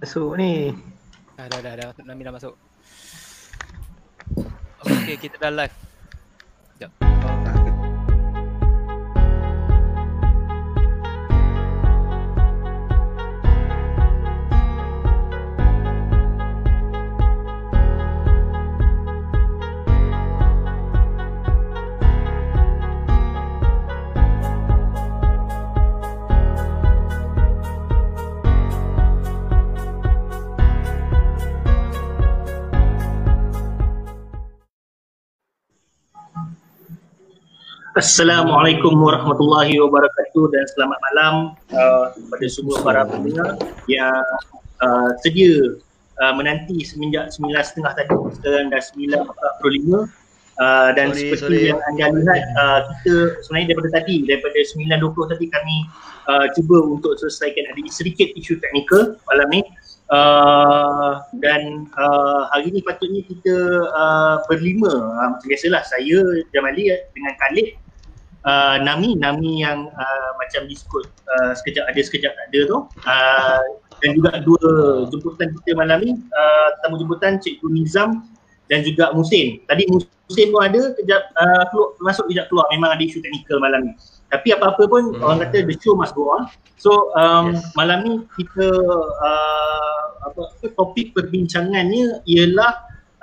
masuk ni. Dah dah dah dah Nami dah masuk. Okay, kita dah live. Sekejap. Assalamualaikum warahmatullahi wabarakatuh dan selamat malam uh, kepada semua para pendengar yang uh, sedia uh, menanti semenjak 9.30 tadi sekarang dah 9.45 uh, dan Sorry, seperti sorry. yang anda lihat uh, kita sebenarnya daripada tadi daripada 9.20 tadi kami uh, cuba untuk selesaikan ada sedikit isu teknikal malam ni Uh, dan uh, hari ni patutnya kita uh, berlima. Uh, macam biasalah. Saya Jamali dengan Khalid. Uh, Nami Nami yang uh, macam diskut uh, sekejap ada sekejap tak ada tu. Uh, dan juga dua jemputan kita malam ni. Uh, tetamu jemputan Cikgu Nizam dan juga Musin. Tadi Musin pun ada kejap uh, keluar, masuk kejap keluar. Memang ada isu teknikal malam ni tapi apa-apa pun Hmm. orang kata the show must go on so um, Yes. malam ni kita uh, apa, apa topik perbincangannya ialah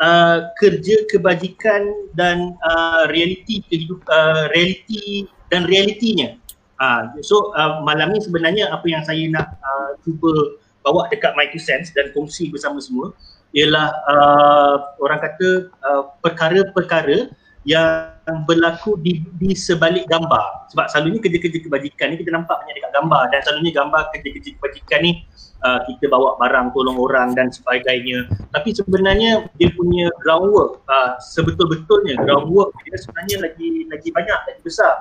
uh, kerja kebajikan dan uh, realiti kehidup uh, realiti dan realitinya. Uh, so uh, malam ni sebenarnya apa yang saya nak uh, cuba bawa dekat My Two Cents dan kongsi bersama semua ialah uh, orang kata uh, perkara-perkara yang berlaku di, di sebalik gambar. Sebab selalunya kerja-kerja kebajikan ni kita nampak banyak dekat gambar dan selalunya gambar kerja-kerja kebajikan ni uh, kita bawa barang tolong orang dan sebagainya. Tapi sebenarnya dia punya groundwork uh, sebetul-betulnya groundwork dia sebenarnya lagi lagi banyak lagi besar.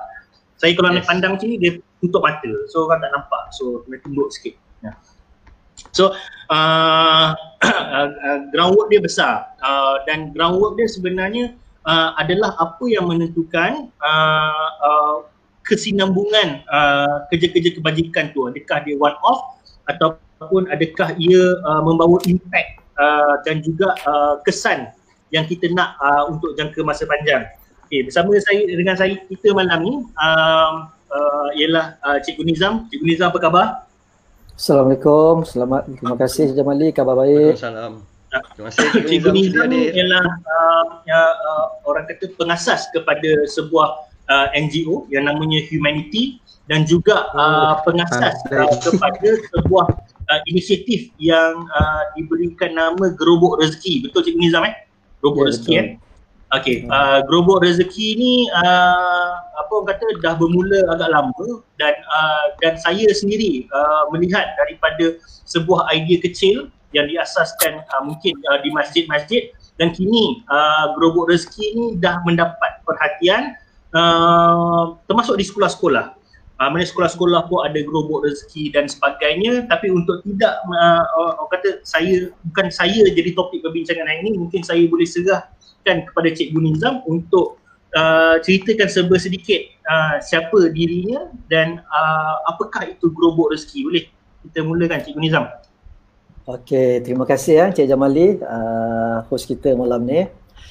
Saya kalau nak Yes. pandang macam ni dia tutup mata. So orang tak nampak. So kena tunduk sikit. Ya. So uh, uh, uh, groundwork dia besar uh, dan groundwork dia sebenarnya uh, adalah apa yang menentukan uh, uh, kesinambungan uh, kerja-kerja kebajikan tu adakah dia one off ataupun adakah ia uh, membawa impact uh, dan juga uh, kesan yang kita nak uh, untuk jangka masa panjang. Okay, bersama saya dengan saya kita malam ni um, uh, ialah uh, Cikgu Nizam. Cikgu Nizam apa khabar? Assalamualaikum, selamat terima kasih Jamali, khabar baik. Waalaikumsalam. Terima kasih Cikgu Nizam ialah uh, ya, uh, orang kata pengasas kepada sebuah uh, NGO yang namanya Humanity dan juga uh, pengasas uh, kepada sebuah uh, inisiatif yang uh, diberikan nama Gerobok Rezeki. Betul Cikgu Nizam eh? Gerobok Ya, Rezeki betul. eh? Okey, uh, Gerobok Rezeki ni uh, apa orang kata dah bermula agak lama dan uh, dan saya sendiri uh, melihat daripada sebuah idea kecil yang diasaskan uh, mungkin uh, di masjid-masjid. Dan kini uh, Gerobok Rezeki ni dah mendapat perhatian uh, termasuk di sekolah-sekolah. Uh, mana sekolah-sekolah pun ada gerobok rezeki dan sebagainya. Tapi untuk tidak uh, orang kata saya bukan saya jadi topik perbincangan hari ini mungkin saya boleh serahkan kepada Cikgu Nizam untuk uh, ceritakan serba sedikit uh, siapa dirinya dan uh, apakah itu gerobok rezeki. Boleh kita mulakan Cikgu Nizam Okey, terima kasih ya Cik Jamali, uh, host kita malam ni.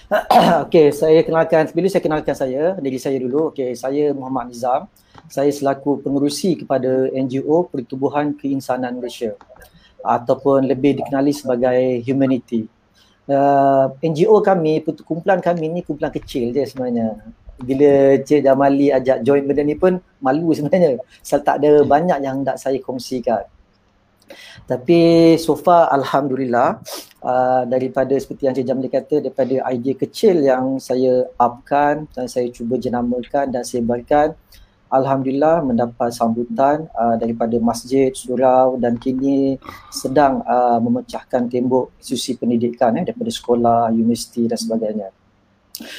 Okey, saya kenalkan, bila saya kenalkan saya, diri saya dulu. Okey, saya Muhammad Nizam. Saya selaku pengerusi kepada NGO Pertubuhan Keinsanan Malaysia ataupun lebih dikenali sebagai Humanity. Uh, NGO kami, kumpulan kami ni kumpulan kecil je sebenarnya. Bila Cik Jamali ajak join benda ni pun malu sebenarnya. Sebab tak ada banyak yang nak saya kongsikan. Tapi so far Alhamdulillah uh, daripada seperti yang Cik Jamli kata daripada idea kecil yang saya upkan dan saya cuba jenamakan dan sebarkan Alhamdulillah mendapat sambutan uh, daripada masjid, surau dan kini sedang uh, memecahkan tembok institusi pendidikan eh, daripada sekolah, universiti dan sebagainya.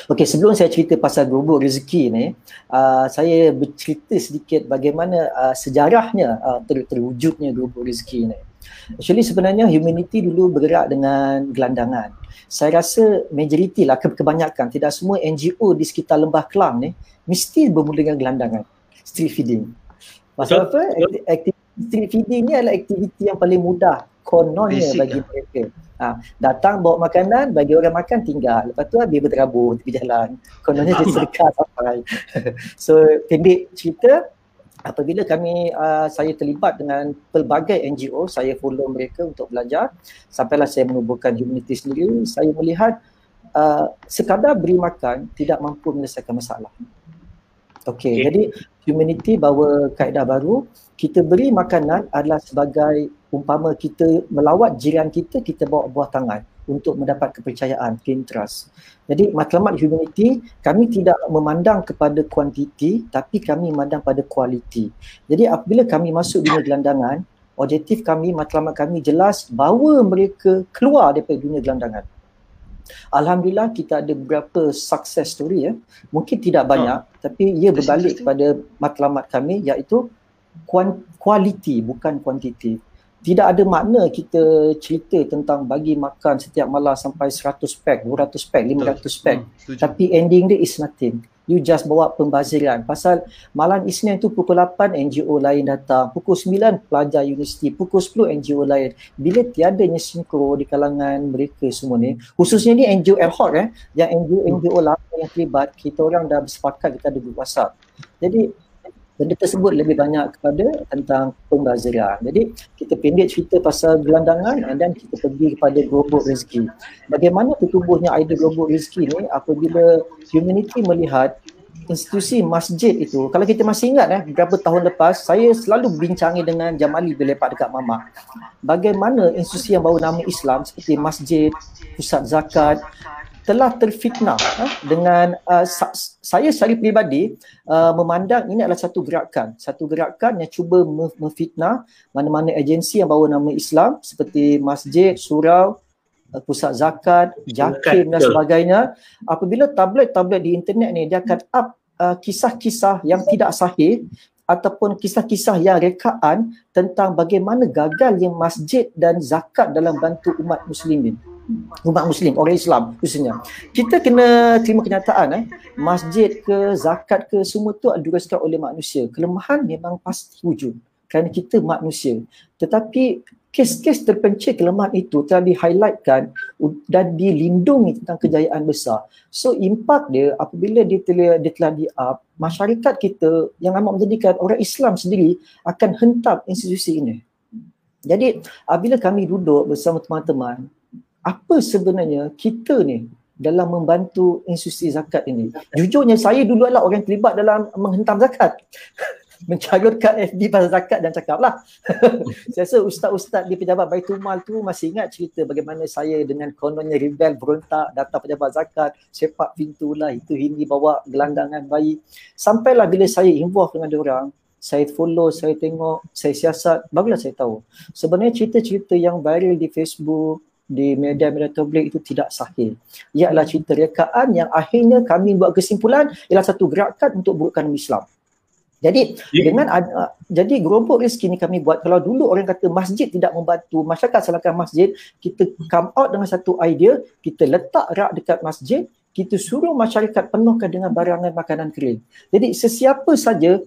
Okey, sebelum saya cerita pasal gerobok rezeki ni, uh, saya bercerita sedikit bagaimana uh, sejarahnya uh, ter- terwujudnya gerobok rezeki ni. Actually sebenarnya humanity dulu bergerak dengan gelandangan. Saya rasa majoriti lah ke- kebanyakan tidak semua NGO di sekitar Lembah Kelang ni mesti bermula dengan gelandangan. Street feeding. Pasal apa? Aktiviti street feeding ni adalah aktiviti yang paling mudah kononnya Basic bagi lah. mereka. Ha, datang bawa makanan, bagi orang makan tinggal. Lepas tu habis berterabur tepi jalan. Kononnya dia sedekah sampai. so pendek cerita, apabila kami uh, saya terlibat dengan pelbagai NGO, saya follow mereka untuk belajar. Sampailah saya menubuhkan Humanity sendiri, saya melihat uh, sekadar beri makan tidak mampu menyelesaikan masalah. Okey, Okey. jadi Humanity bawa kaedah baru, kita beri makanan adalah sebagai umpama kita melawat jiran kita, kita bawa buah tangan untuk mendapat kepercayaan, gain trust. Jadi matlamat Humanity, kami tidak memandang kepada kuantiti tapi kami memandang pada kualiti. Jadi apabila kami masuk dunia gelandangan, objektif kami, matlamat kami jelas bawa mereka keluar daripada dunia gelandangan. Alhamdulillah kita ada beberapa success story ya. Mungkin tidak banyak tapi ia berbalik kepada matlamat kami iaitu kuan, quality bukan kuantiti. Tidak ada makna kita cerita tentang bagi makan setiap malam sampai 100 pack, 200 pack, 500 pack. Hmm, setuju. Tapi ending dia is nothing. You just bawa pembaziran. Pasal malam Isnin tu pukul 8 NGO lain datang, pukul 9 pelajar universiti, pukul 10 NGO lain. Bila tiadanya sinkro di kalangan mereka semua ni, khususnya ni NGO ad hoc eh, yang NGO-NGO lama yang terlibat, kita orang dah bersepakat kita ada grup WhatsApp. Jadi benda tersebut lebih banyak kepada tentang pembaziran. Jadi kita pendek cerita pasal gelandangan and then kita pergi kepada gerobok rezeki. Bagaimana tertumbuhnya idea gerobok rezeki ni apabila humanity melihat institusi masjid itu, kalau kita masih ingat eh beberapa tahun lepas saya selalu bincangi dengan Jamali bila lepak dekat Mamak. Bagaimana institusi yang bawa nama Islam seperti masjid, pusat zakat telah terfitnah eh, dengan uh, sa- saya secara peribadi uh, memandang ini adalah satu gerakan. Satu gerakan yang cuba me- memfitnah mana-mana agensi yang bawa nama Islam seperti masjid, surau, uh, pusat zakat, jakim dan sebagainya. Apabila tablet-tablet di internet ni dia akan up uh, kisah-kisah yang tidak sahih ataupun kisah-kisah yang rekaan tentang bagaimana gagalnya masjid dan zakat dalam bantu umat muslimin umat muslim, orang Islam khususnya. Kita kena terima kenyataan eh, masjid ke, zakat ke, semua tu diuruskan oleh manusia. Kelemahan memang pasti wujud kerana kita manusia. Tetapi kes-kes terpencil kelemahan itu telah di-highlightkan u- dan dilindungi tentang kejayaan besar. So impak dia apabila dia telah, dia telah di-up, masyarakat kita yang amat menjadikan orang Islam sendiri akan hentam institusi ini. Jadi apabila kami duduk bersama teman-teman, apa sebenarnya kita ni dalam membantu institusi zakat ini. Jujurnya saya dulu adalah orang yang terlibat dalam menghentam zakat. Mencalurkan FB pasal zakat dan cakap lah. saya rasa ustaz-ustaz di pejabat Baitul Mal tu masih ingat cerita bagaimana saya dengan kononnya rebel berontak datang pejabat zakat, sepak pintu lah, itu ini bawa gelandangan bayi. Sampailah bila saya involve dengan orang, saya follow, saya tengok, saya siasat, barulah saya tahu. Sebenarnya cerita-cerita yang viral di Facebook, di media-media tabloid itu tidak sahih. Ia adalah cerita rekaan yang akhirnya kami buat kesimpulan ialah satu gerakan untuk burukkan Islam. Jadi Ya. dengan ada, jadi gerobok rezeki ni kami buat kalau dulu orang kata masjid tidak membantu masyarakat salahkan masjid kita come out dengan satu idea kita letak rak dekat masjid kita suruh masyarakat penuhkan dengan barangan makanan kering. Jadi sesiapa saja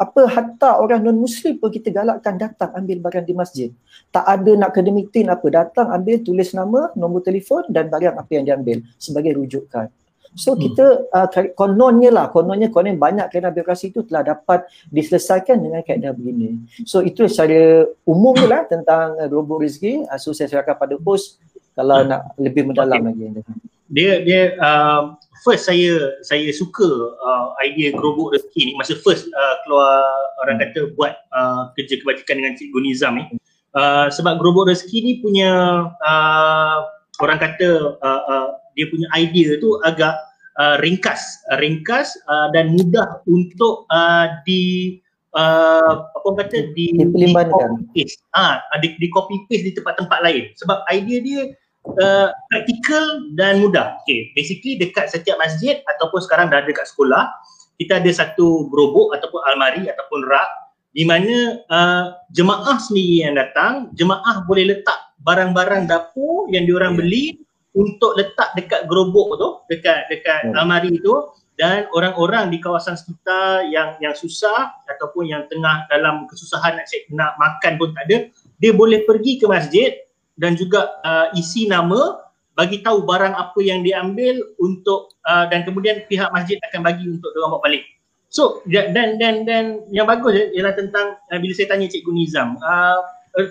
apa hatta orang non muslim pun kita galakkan datang ambil barang di masjid. Tak ada nak kena meeting apa datang ambil tulis nama, nombor telefon dan barang apa yang diambil sebagai rujukan. So Hmm. kita uh, kar- kononnya lah, kononnya konon banyak kaedah birokrasi itu telah dapat diselesaikan dengan kaedah begini. So itu secara umum lah tentang uh, robot rezeki. Uh, so saya serahkan pada host kalau Hmm. nak lebih mendalam Okay. lagi. Dia dia uh, first saya saya suka uh, idea gerobok rezeki ni. Masa first uh, keluar orang kata buat uh, kerja kebajikan dengan Cikgu Nizam ni uh, sebab gerobok rezeki ni punya uh, orang kata uh, uh, dia punya idea tu agak uh, ringkas. Ringkas uh, dan mudah untuk uh, di uh, apa kata di di copy paste. Ah di, di copy paste di tempat-tempat lain. Sebab idea dia uh, praktikal dan mudah. Okay, basically dekat setiap masjid ataupun sekarang dah ada dekat sekolah, kita ada satu gerobok ataupun almari ataupun rak di mana uh, jemaah sendiri yang datang, jemaah boleh letak barang-barang dapur yang diorang Ya. beli untuk letak dekat gerobok tu, dekat dekat Hmm. almari tu dan orang-orang di kawasan sekitar yang yang susah ataupun yang tengah dalam kesusahan nak nak makan pun tak ada dia boleh pergi ke masjid dan juga uh, isi nama bagi tahu barang apa yang diambil untuk uh, dan kemudian pihak masjid akan bagi untuk dia bawa balik. So dan dan dan yang bagus ialah tentang uh, bila saya tanya Cikgu Nizam uh,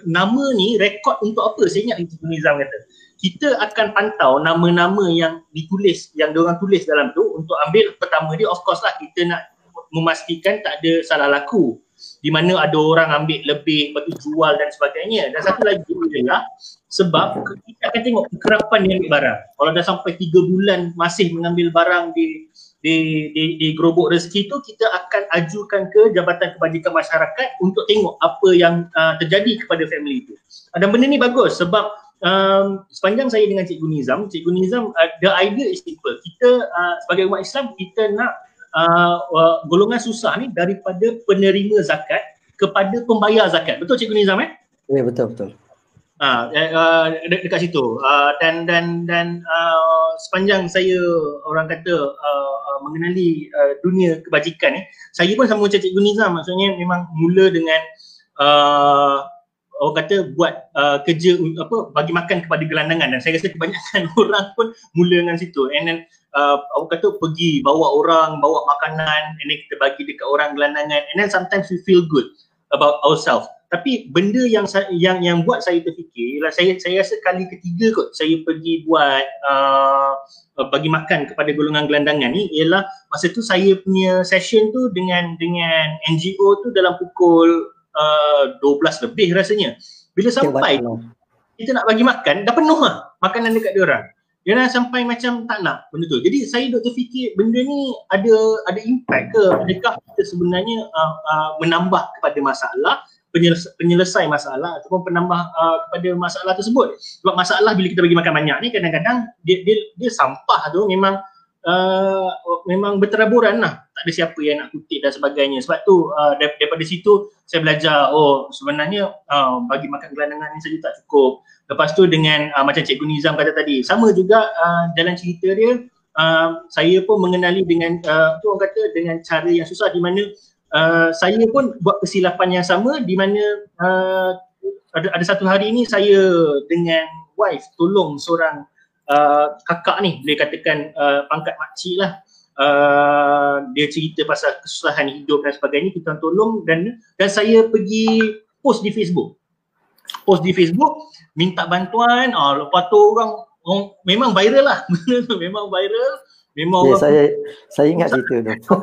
nama ni rekod untuk apa? Saya ingat Cikgu Nizam kata kita akan pantau nama-nama yang ditulis yang diorang tulis dalam tu untuk ambil pertama dia of course lah kita nak memastikan tak ada salah laku di mana ada orang ambil lebih lepas tu jual dan sebagainya dan satu lagi adalah sebab kita akan tengok kekerapan yang ambil barang kalau dah sampai 3 bulan masih mengambil barang di di di, di gerobok rezeki tu kita akan ajukan ke Jabatan Kebajikan Masyarakat untuk tengok apa yang uh, terjadi kepada family itu. Dan benda ni bagus sebab um, sepanjang saya dengan Cikgu Nizam, Cikgu Nizam, uh, the idea is simple. Kita uh, sebagai umat Islam, kita nak uh, uh, golongan susah ni daripada penerima zakat kepada pembayar zakat. Betul Cikgu Nizam eh? Ya, betul, betul. Uh, uh, de- dekat situ uh, dan dan dan uh, sepanjang saya orang kata uh, uh, mengenali uh, dunia kebajikan ni saya pun sama macam Cikgu Nizam maksudnya memang mula dengan uh, orang kata buat uh, kerja apa bagi makan kepada gelandangan. Dan saya rasa kebanyakan orang pun mula dengan situ. And then uh, orang kata pergi bawa orang bawa makanan and then kita bagi dekat orang gelandangan. And then sometimes we feel good about ourselves. Tapi benda yang yang yang buat saya terfikir ialah saya saya rasa kali ketiga kot saya pergi buat uh, bagi makan kepada golongan gelandangan ni ialah masa tu saya punya session tu dengan dengan NGO tu dalam pukul uh, 12 lebih rasanya. Bila sampai kita nak bagi makan, dah penuh lah makanan dekat dia orang. Dia dah sampai macam tak nak benda tu. Jadi saya duk terfikir benda ni ada ada impact ke? Adakah kita sebenarnya uh, uh, menambah kepada masalah penyelesai, penyelesai masalah ataupun penambah uh, kepada masalah tersebut. Sebab masalah bila kita bagi makan banyak ni kadang-kadang dia, dia, dia sampah tu memang uh, memang berteraburan lah. Tak ada siapa yang nak kutip dan sebagainya. Sebab tu uh, daripada situ saya belajar oh sebenarnya uh, bagi makan gelandangan ni saja tak cukup. Lepas tu dengan uh, macam Cikgu Nizam kata tadi, sama juga uh, jalan cerita dia uh, saya pun mengenali dengan uh, tu orang kata dengan cara yang susah di mana uh, saya pun buat kesilapan yang sama di mana uh, ada, ada satu hari ni saya dengan wife tolong seorang uh, kakak ni boleh katakan uh, pangkat makcik lah. Uh, dia cerita pasal kesusahan hidup dan sebagainya kita tolong. Dan dan saya pergi post di Facebook. Post di Facebook minta bantuan. Uh, lepas tu orang, orang memang viral lah. Memang viral. Memang yeah, orang saya saya ingat cerita tu.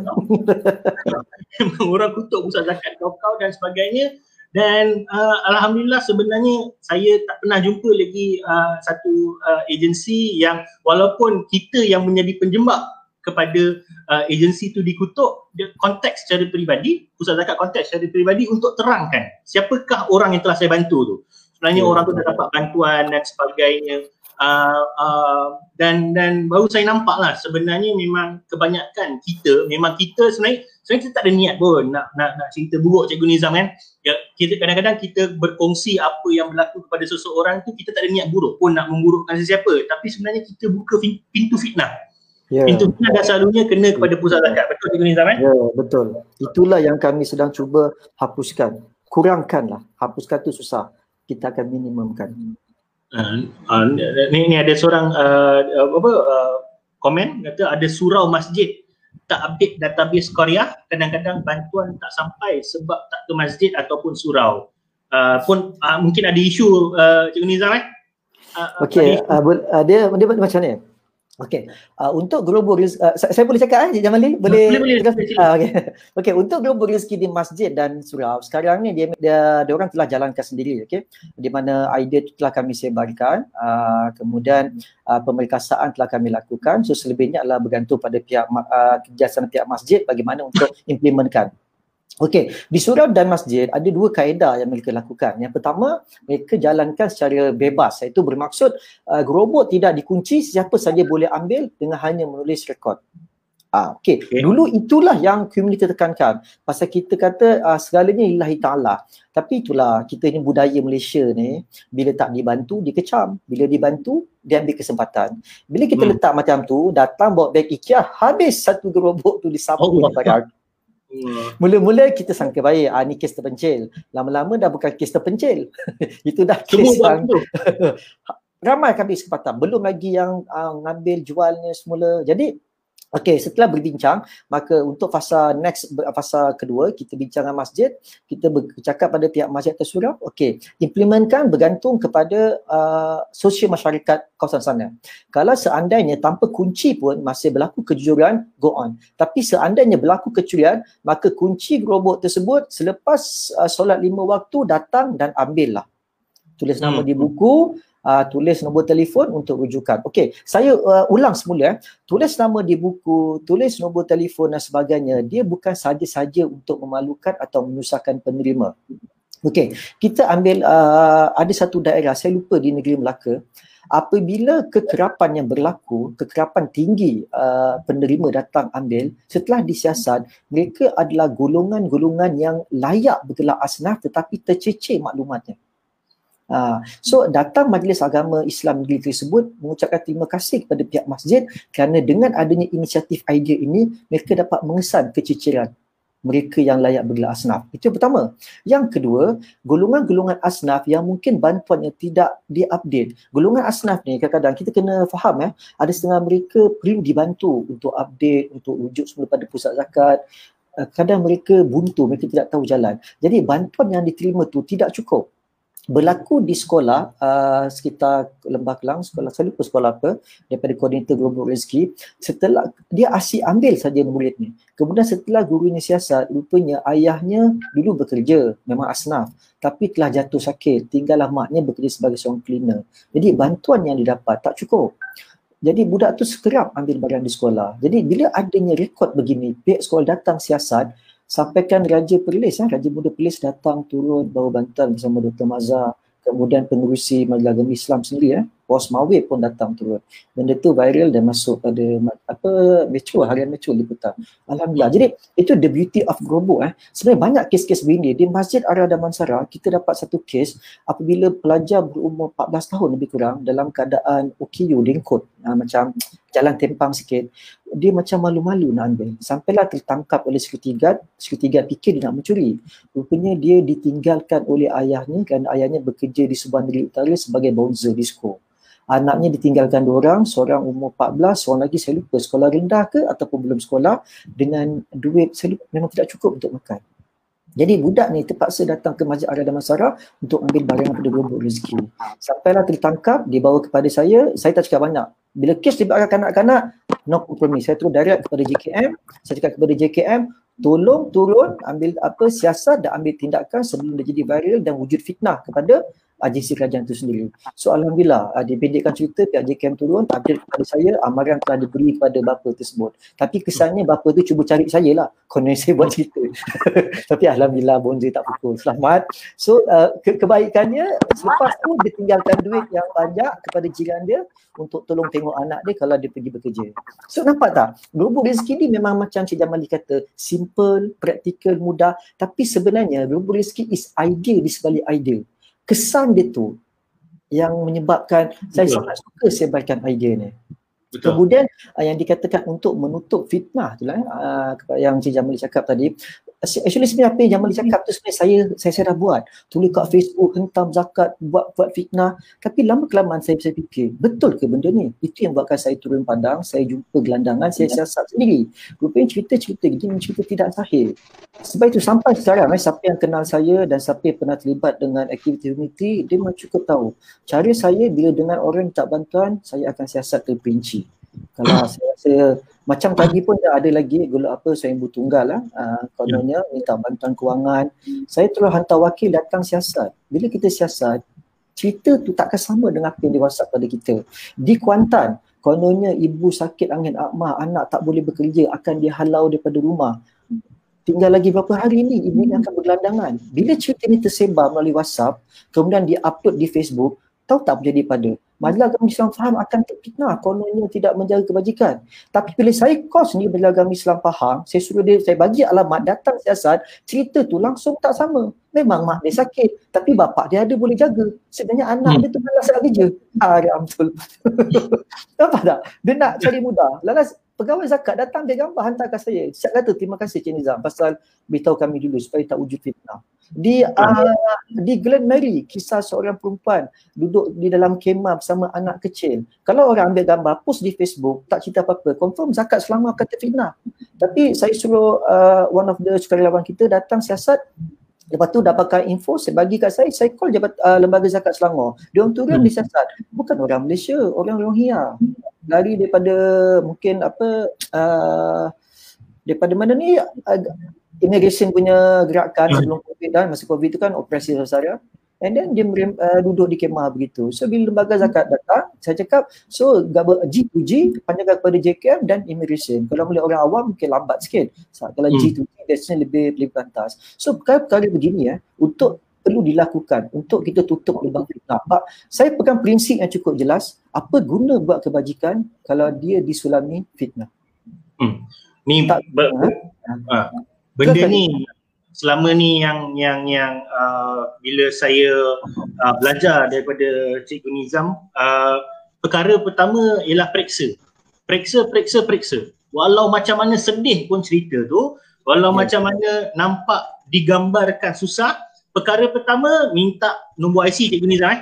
Memang orang kutuk pusat zakat kau-kau dan sebagainya dan uh, alhamdulillah sebenarnya saya tak pernah jumpa lagi uh, satu uh, agensi yang walaupun kita yang menjadi penjembak kepada uh, agensi itu dikutuk dia konteks secara peribadi pusat zakat konteks secara peribadi untuk terangkan siapakah orang yang telah saya bantu tu sebenarnya Ya. orang tu dah dapat bantuan dan sebagainya uh, uh, dan dan baru saya nampak lah sebenarnya memang kebanyakan kita memang kita sebenarnya sebenarnya kita tak ada niat pun nak nak nak cerita buruk Cikgu Nizam kan. Ya, kita kadang-kadang kita berkongsi apa yang berlaku kepada seseorang tu kita tak ada niat buruk pun nak memburukkan sesiapa. Tapi sebenarnya kita buka fin- pintu fitnah. Ya pintu fitnah dah selalunya kena kepada pusat zakat. Betul Cikgu Nizam kan ya betul. Itulah yang kami sedang cuba hapuskan. Kurangkanlah. Hapuskan tu susah. Kita akan minimumkan Uh, uh, ni, ni ada seorang uh, apa uh, komen kata ada surau masjid tak update database Korea kadang-kadang bantuan tak sampai sebab tak ke masjid ataupun surau. Uh, pun uh, mungkin ada isu uh, Cikgu Nizam eh? Uh, Okey, uh, uh, dia dia macam ni. Okey, uh, untuk global rezeki, uh, saya, saya boleh cakap eh, Jamali? Boleh? Boleh, boleh, boleh. Ah, Okey, okay, untuk global rezeki di masjid dan surau, sekarang ni dia, dia, dia orang telah jalankan sendiri, okey. Di mana idea itu telah kami sebarkan, uh, kemudian uh, pemerikasaan telah kami lakukan, so selebihnya adalah bergantung pada pihak uh, kerjasama pihak masjid bagaimana untuk implementkan. Okey, di surau dan masjid ada dua kaedah yang mereka lakukan. Yang pertama, mereka jalankan secara bebas. Iaitu bermaksud uh, gerobok tidak dikunci, siapa saja boleh ambil dengan hanya menulis rekod. Ah, okay. Okay. Dulu itulah yang community tekankan. Pasal kita kata uh, segalanya lillahi ta'ala. Tapi itulah kita ni budaya Malaysia ni bila tak dibantu dia kecam. Bila dibantu dia ambil kesempatan. Bila kita Hmm. letak macam tu datang bawa beg IKEA habis satu gerobok tu disapu daripada Hmm. Mula-mula kita sangka baik, ah ni kes terpencil. Lama-lama dah bukan kes terpencil. Itu dah Semua kes buat yang ramai kami kesempatan. Belum lagi yang uh, ngambil jualnya semula. Jadi Okey, setelah berbincang, maka untuk fasa next fasa kedua kita bincang dengan masjid, kita bercakap pada pihak masjid atau surau. Okey, implementkan bergantung kepada uh, sosial masyarakat kawasan sana. Kalau seandainya tanpa kunci pun masih berlaku kejujuran, go on. Tapi seandainya berlaku kecurian, maka kunci gerobok tersebut selepas uh, solat lima waktu datang dan ambillah. Tulis nama Hmm. di buku, uh, tulis nombor telefon untuk rujukan. Okey, saya uh, ulang semula. eh. Tulis nama di buku, tulis nombor telefon dan sebagainya. Dia bukan saja-saja untuk memalukan atau menyusahkan penerima. Okey, kita ambil uh, ada satu daerah, saya lupa di negeri Melaka. Apabila kekerapan yang berlaku, kekerapan tinggi uh, penerima datang ambil, setelah disiasat, mereka adalah golongan-golongan yang layak bergelar asnaf tetapi tercecer maklumatnya. Ha, so datang Majlis Agama Islam negeri tersebut mengucapkan terima kasih kepada pihak masjid kerana dengan adanya inisiatif idea ini mereka dapat mengesan keciciran mereka yang layak bergelar asnaf. Itu yang pertama. Yang kedua, golongan-golongan asnaf yang mungkin bantuannya tidak diupdate. Golongan asnaf ni kadang-kadang kita kena faham eh, ada setengah mereka perlu dibantu untuk update, untuk rujuk semula pada pusat zakat. Uh, Kadang mereka buntu, mereka tidak tahu jalan. Jadi bantuan yang diterima tu tidak cukup berlaku di sekolah uh, sekitar Lembah Kelang sekolah saya lupa sekolah apa daripada koordinator Global Rezeki setelah dia asyik ambil saja murid ni. Kemudian setelah gurunya siasat rupanya ayahnya dulu bekerja memang asnaf tapi telah jatuh sakit tinggallah maknya bekerja sebagai seorang cleaner. Jadi bantuan yang didapat tak cukup. Jadi budak tu sekerap ambil barang di sekolah. Jadi bila adanya rekod begini, pihak sekolah datang siasat, sampaikan Raja Perlis, eh, Raja Muda Perlis datang turun bawa bantuan bersama Dr. Mazhar, kemudian pengurusi Majlis Agama Islam sendiri, eh, Bos Mawib pun datang turun. Benda tu viral dan masuk pada apa Metro, harian Metro liputan. Alhamdulillah. Jadi itu the beauty of Gerobok. Eh. Sebenarnya banyak kes-kes begini. Di Masjid Ara Damansara, kita dapat satu kes apabila pelajar berumur 14 tahun lebih kurang dalam keadaan OKU, dengkot, uh, macam jalan tempang sikit, dia macam malu-malu nak ambil. Sampailah tertangkap oleh security guard, security guard fikir dia nak mencuri. Rupanya dia ditinggalkan oleh ayahnya kerana ayahnya bekerja di sebuah negeri utara sebagai bouncer disco. Anaknya ditinggalkan dua orang, seorang umur 14, seorang lagi saya lupa sekolah rendah ke ataupun belum sekolah dengan duit saya lupa, memang tidak cukup untuk makan. Jadi budak ni terpaksa datang ke Masjid Ar Damansara untuk ambil barang daripada gerobok rezeki. Sampailah tertangkap, dibawa kepada saya, saya tak cakap banyak. Bila kes dibawa kanak-kanak, no kompromi. Saya terus direct kepada JKM, saya cakap kepada JKM, tolong turun ambil apa siasat dan ambil tindakan sebelum dia jadi viral dan wujud fitnah kepada agensi kerajaan itu sendiri. So Alhamdulillah, uh, dipendekkan cerita pihak JKM turun, update kepada saya, amaran telah diberi kepada bapa tersebut. Tapi kesannya bapa tu cuba cari saya lah, konon saya buat cerita. Tapi Alhamdulillah bonza tak pukul. Selamat. So uh, ke- kebaikannya, selepas tu dia tinggalkan duit yang banyak kepada jiran dia untuk tolong tengok anak dia kalau dia pergi bekerja. So nampak tak? Gerobok rezeki ni memang macam Cik Jamali kata, simple, praktikal, mudah. Tapi sebenarnya gerobok rezeki is idea di sebalik idea kesan dia tu yang menyebabkan saya Betul. sangat suka sebarkan idea ni. Betul. Kemudian uh, yang dikatakan untuk menutup fitnah tu lah uh, yang Cik Jamali cakap tadi. Actually sebenarnya apa yang Jamali cakap tu sebenarnya saya saya, saya dah buat. Tulis kat Facebook, hentam zakat, buat buat fitnah. Tapi lama kelamaan saya saya fikir, betul ke benda ni? Itu yang buatkan saya turun padang, saya jumpa gelandangan, saya siasat sendiri. Rupanya cerita-cerita gini cerita tidak sahih. Sebab itu sampai sekarang eh, siapa yang kenal saya dan siapa yang pernah terlibat dengan aktiviti community, dia memang cukup tahu. Cara saya bila dengan orang minta bantuan, saya akan siasat terperinci. Kalau saya rasa macam tadi pun dah ada lagi gula apa saya ibu tunggal lah uh, kononnya minta bantuan kewangan. Saya terus hantar wakil datang siasat. Bila kita siasat, cerita tu takkan sama dengan apa yang dia WhatsApp pada kita. Di Kuantan, kononnya ibu sakit angin akmah, anak tak boleh bekerja, akan dihalau daripada rumah tinggal lagi berapa hari ni ibu ni akan bergelandangan. Bila cerita ni tersebar melalui WhatsApp, kemudian dia upload di Facebook, tahu tak jadi pada? Majlis Agama Islam faham akan terfitnah kononnya tidak menjaga kebajikan. Tapi bila saya call sendiri Majlis Agama Islam faham, saya suruh dia, saya bagi alamat, datang siasat, cerita tu langsung tak sama. Memang mak dia sakit, tapi bapak dia ada boleh jaga. Sebenarnya anak Hmm. dia tu malas nak kerja. Ya betul. Nampak tak? Dia nak cari mudah. Lalas pegawai zakat datang dia gambar hantar kat saya. Saya kata terima kasih Cik Nizam pasal beritahu kami dulu supaya tak wujud fitnah. Di uh, di Glen Mary kisah seorang perempuan duduk di dalam kemah bersama anak kecil. Kalau orang ambil gambar post di Facebook tak cerita apa-apa, confirm zakat selama akan terfitnah. Tapi saya suruh uh, one of the sukarelawan kita datang siasat Lepas tu dapatkan info, saya bagi kat saya, saya call jabat, uh, Lembaga Zakat Selangor. Dia orang turun Hmm. di siasat. Bukan orang Malaysia, orang Rohingya. Dari daripada mungkin apa, uh, daripada mana ni, uh, immigration punya gerakan Hmm. sebelum COVID kan, masa COVID tu kan operasi Sasara. And then dia uh, duduk di kemah begitu. So bila lembaga zakat datang, saya cakap, so gabung G2G panjangkan kepada JKM dan immigration. Kalau boleh orang awam mungkin lambat sikit. So, kalau Hmm. G2G biasanya lebih lebih pantas. So perkara-perkara begini ya, untuk perlu dilakukan untuk kita tutup lubang fitnah. Pak, saya pegang prinsip yang cukup jelas, apa guna buat kebajikan kalau dia disulami fitnah. Ni Tak- ber, Ha. ha, benda ni selama ni yang yang yang uh, bila saya uh, belajar daripada Cikgu Nizam uh, perkara pertama ialah periksa. Periksa, periksa, periksa. Walau macam mana sedih pun cerita tu, walau Ya. macam mana nampak digambarkan susah, perkara pertama minta nombor IC Cikgu Nizam eh.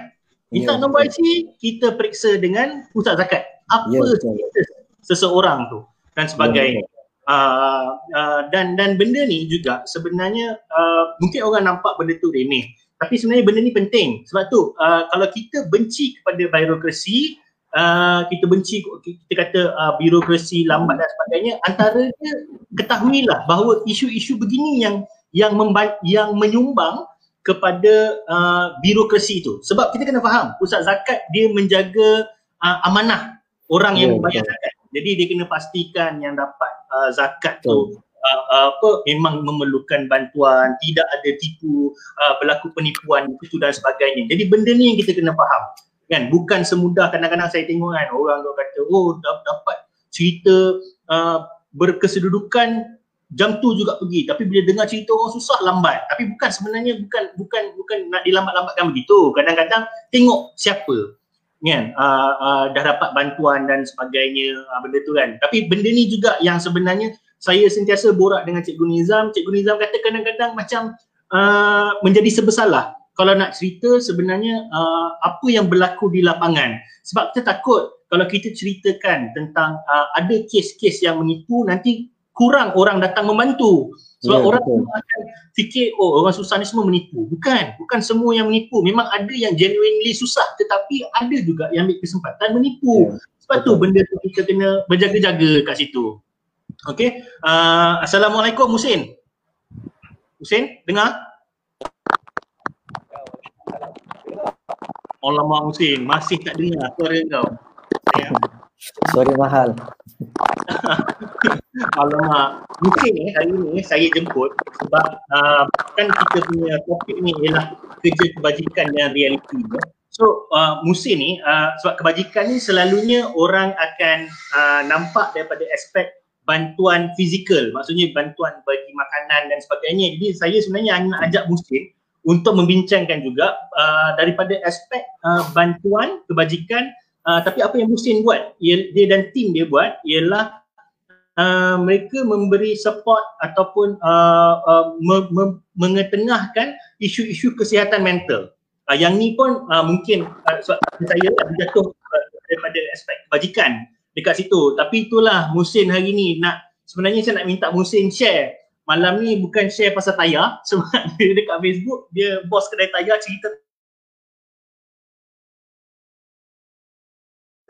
Minta Ya, nombor betul. IC, kita periksa dengan pusat zakat. Apa Ya, status seseorang tu dan sebagainya. Uh, uh, dan dan benda ni juga sebenarnya uh, mungkin orang nampak benda tu remeh tapi sebenarnya benda ni penting sebab tu uh, kalau kita benci kepada birokrasi uh, kita benci kita kata uh, birokrasi lambat dan sebagainya antaranya ketahuilah bahawa isu-isu begini yang yang memba- yang menyumbang kepada uh, birokrasi itu sebab kita kena faham pusat zakat dia menjaga uh, amanah orang yang Ya, membayar betul. zakat jadi dia kena pastikan yang dapat uh, zakat tu uh, uh, apa memang memerlukan bantuan, tidak ada tipu, uh, berlaku penipuan itu dan sebagainya. Jadi benda ni yang kita kena faham. Kan bukan semudah kadang-kadang saya tengok kan orang tu kata oh dap- dapat cerita uh, berkesedudukan jam tu juga pergi. Tapi bila dengar cerita orang susah lambat. Tapi bukan sebenarnya bukan bukan bukan nak dilambat-lambatkan begitu. Kadang-kadang tengok siapa kan? Uh, uh, dah dapat bantuan dan sebagainya uh, benda tu kan. Tapi benda ni juga yang sebenarnya saya sentiasa borak dengan Cikgu Nizam. Cikgu Nizam kata kadang-kadang macam uh, menjadi sebesalah. Kalau nak cerita sebenarnya uh, apa yang berlaku di lapangan. Sebab kita takut kalau kita ceritakan tentang uh, ada kes-kes yang menipu nanti kurang orang datang membantu. Sebab Ya, orang betul. akan fikir oh orang susah ni semua menipu. Bukan. Bukan semua yang menipu. Memang ada yang genuinely susah tetapi ada juga yang ambil kesempatan menipu. Ya, sebab tu betul. benda tu kita kena berjaga-jaga kat situ. Okey? Uh, assalamualaikum Musin. Musin dengar? Alamak Musin. Masih tak dengar suara kau. Ya. Suara mahal. Alamak, mungkin eh hari ni saya jemput sebab uh, kan kita punya topik ni ialah kerja kebajikan dan realiti. So uh, musim ni uh, sebab kebajikan ni selalunya orang akan uh, nampak daripada aspek bantuan fizikal, maksudnya bantuan bagi makanan dan sebagainya. Jadi saya sebenarnya nak ajak musim untuk membincangkan juga uh, daripada aspek uh, bantuan kebajikan uh, tapi apa yang Musin buat, ia, dia dan tim dia buat ialah uh, mereka memberi support ataupun uh, uh, me- me- mengetengahkan isu-isu kesihatan mental. Uh, yang ni pun uh, mungkin uh, sebab saya jatuh uh, daripada aspek kebajikan dekat situ. Tapi itulah Musin hari ni nak sebenarnya saya nak minta Musin share. Malam ni bukan share pasal tayar sebab dia dekat Facebook dia bos kedai tayar cerita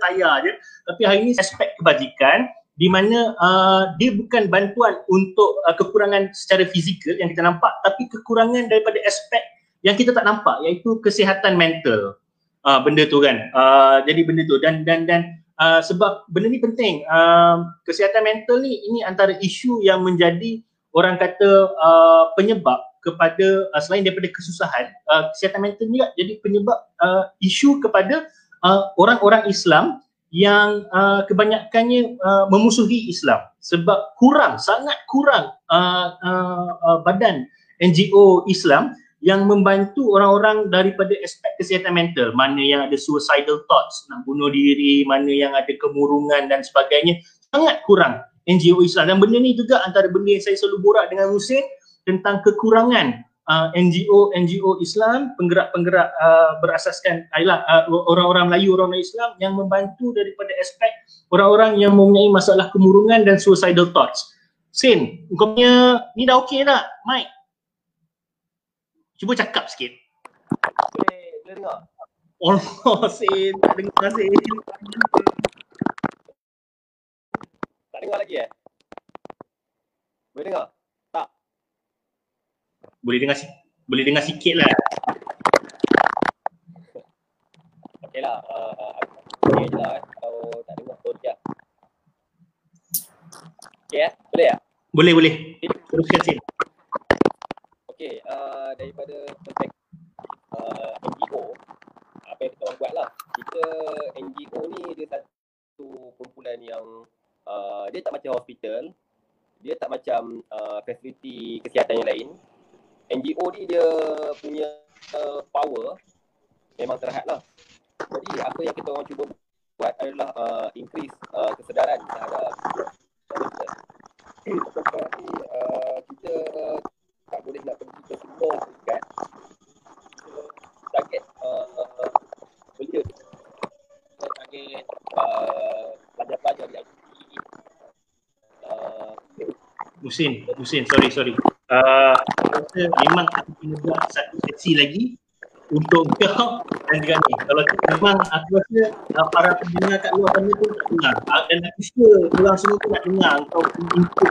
tayar je. Tapi hari ni aspek kebajikan di mana uh, dia bukan bantuan untuk uh, kekurangan secara fizikal yang kita nampak tapi kekurangan daripada aspek yang kita tak nampak iaitu kesihatan mental. Uh, benda tu kan. Uh, jadi benda tu dan dan dan uh, sebab benda ni penting. Uh, kesihatan mental ni ini antara isu yang menjadi orang kata uh, penyebab kepada uh, selain daripada kesusahan uh, kesihatan mental ni juga jadi penyebab uh, isu kepada uh, orang-orang Islam yang uh, kebanyakannya uh, memusuhi Islam. Sebab kurang sangat kurang uh, uh, uh, badan NGO Islam yang membantu orang-orang daripada aspek kesihatan mental. Mana yang ada suicidal thoughts nak bunuh diri mana yang ada kemurungan dan sebagainya. Sangat kurang NGO Islam. Dan benda ni juga antara benda yang saya selalu borak dengan Husin tentang kekurangan uh, NGO NGO Islam penggerak-penggerak uh, berasaskan adalah uh, orang-orang Melayu orang Islam yang membantu daripada aspek orang-orang yang mempunyai masalah kemurungan dan suicidal thoughts. Sin, kau punya ni dah okey tak? Mike. Cuba cakap sikit. Boleh dengar? Oh, Sin, tak dengar Sin. Tak dengar lagi eh? Boleh dengar? Boleh dengar. Boleh dengar sikit lah. Okey lah. Uh, okay je lah. Kalau tak dengar pun je. Okey eh? Boleh tak? Boleh, boleh. Teruskan Sin. Okey, uh, daripada perspektif uh, NGO, apa yang kita orang buat lah. Kita NGO ni dia satu kumpulan yang uh, dia tak macam hospital, dia tak macam uh, fasiliti kesihatan yang lain. NGO ni dia punya uh, power memang terhad lah. Jadi apa yang kita orang cuba buat adalah uh, increase uh, kesedaran terhadap ni uh, kita tak boleh nak pergi ke semua dekat target uh, belia target uh, pelajar-pelajar di uh, Musin, Musin, sorry, sorry. Uh, memang aku kena buat satu sesi lagi untuk kau dan juga ni. Kalau tu memang aku rasa uh, para pendengar kat luar sana pun tak dengar. Uh, dan aku sure orang semua pun nak dengar kau input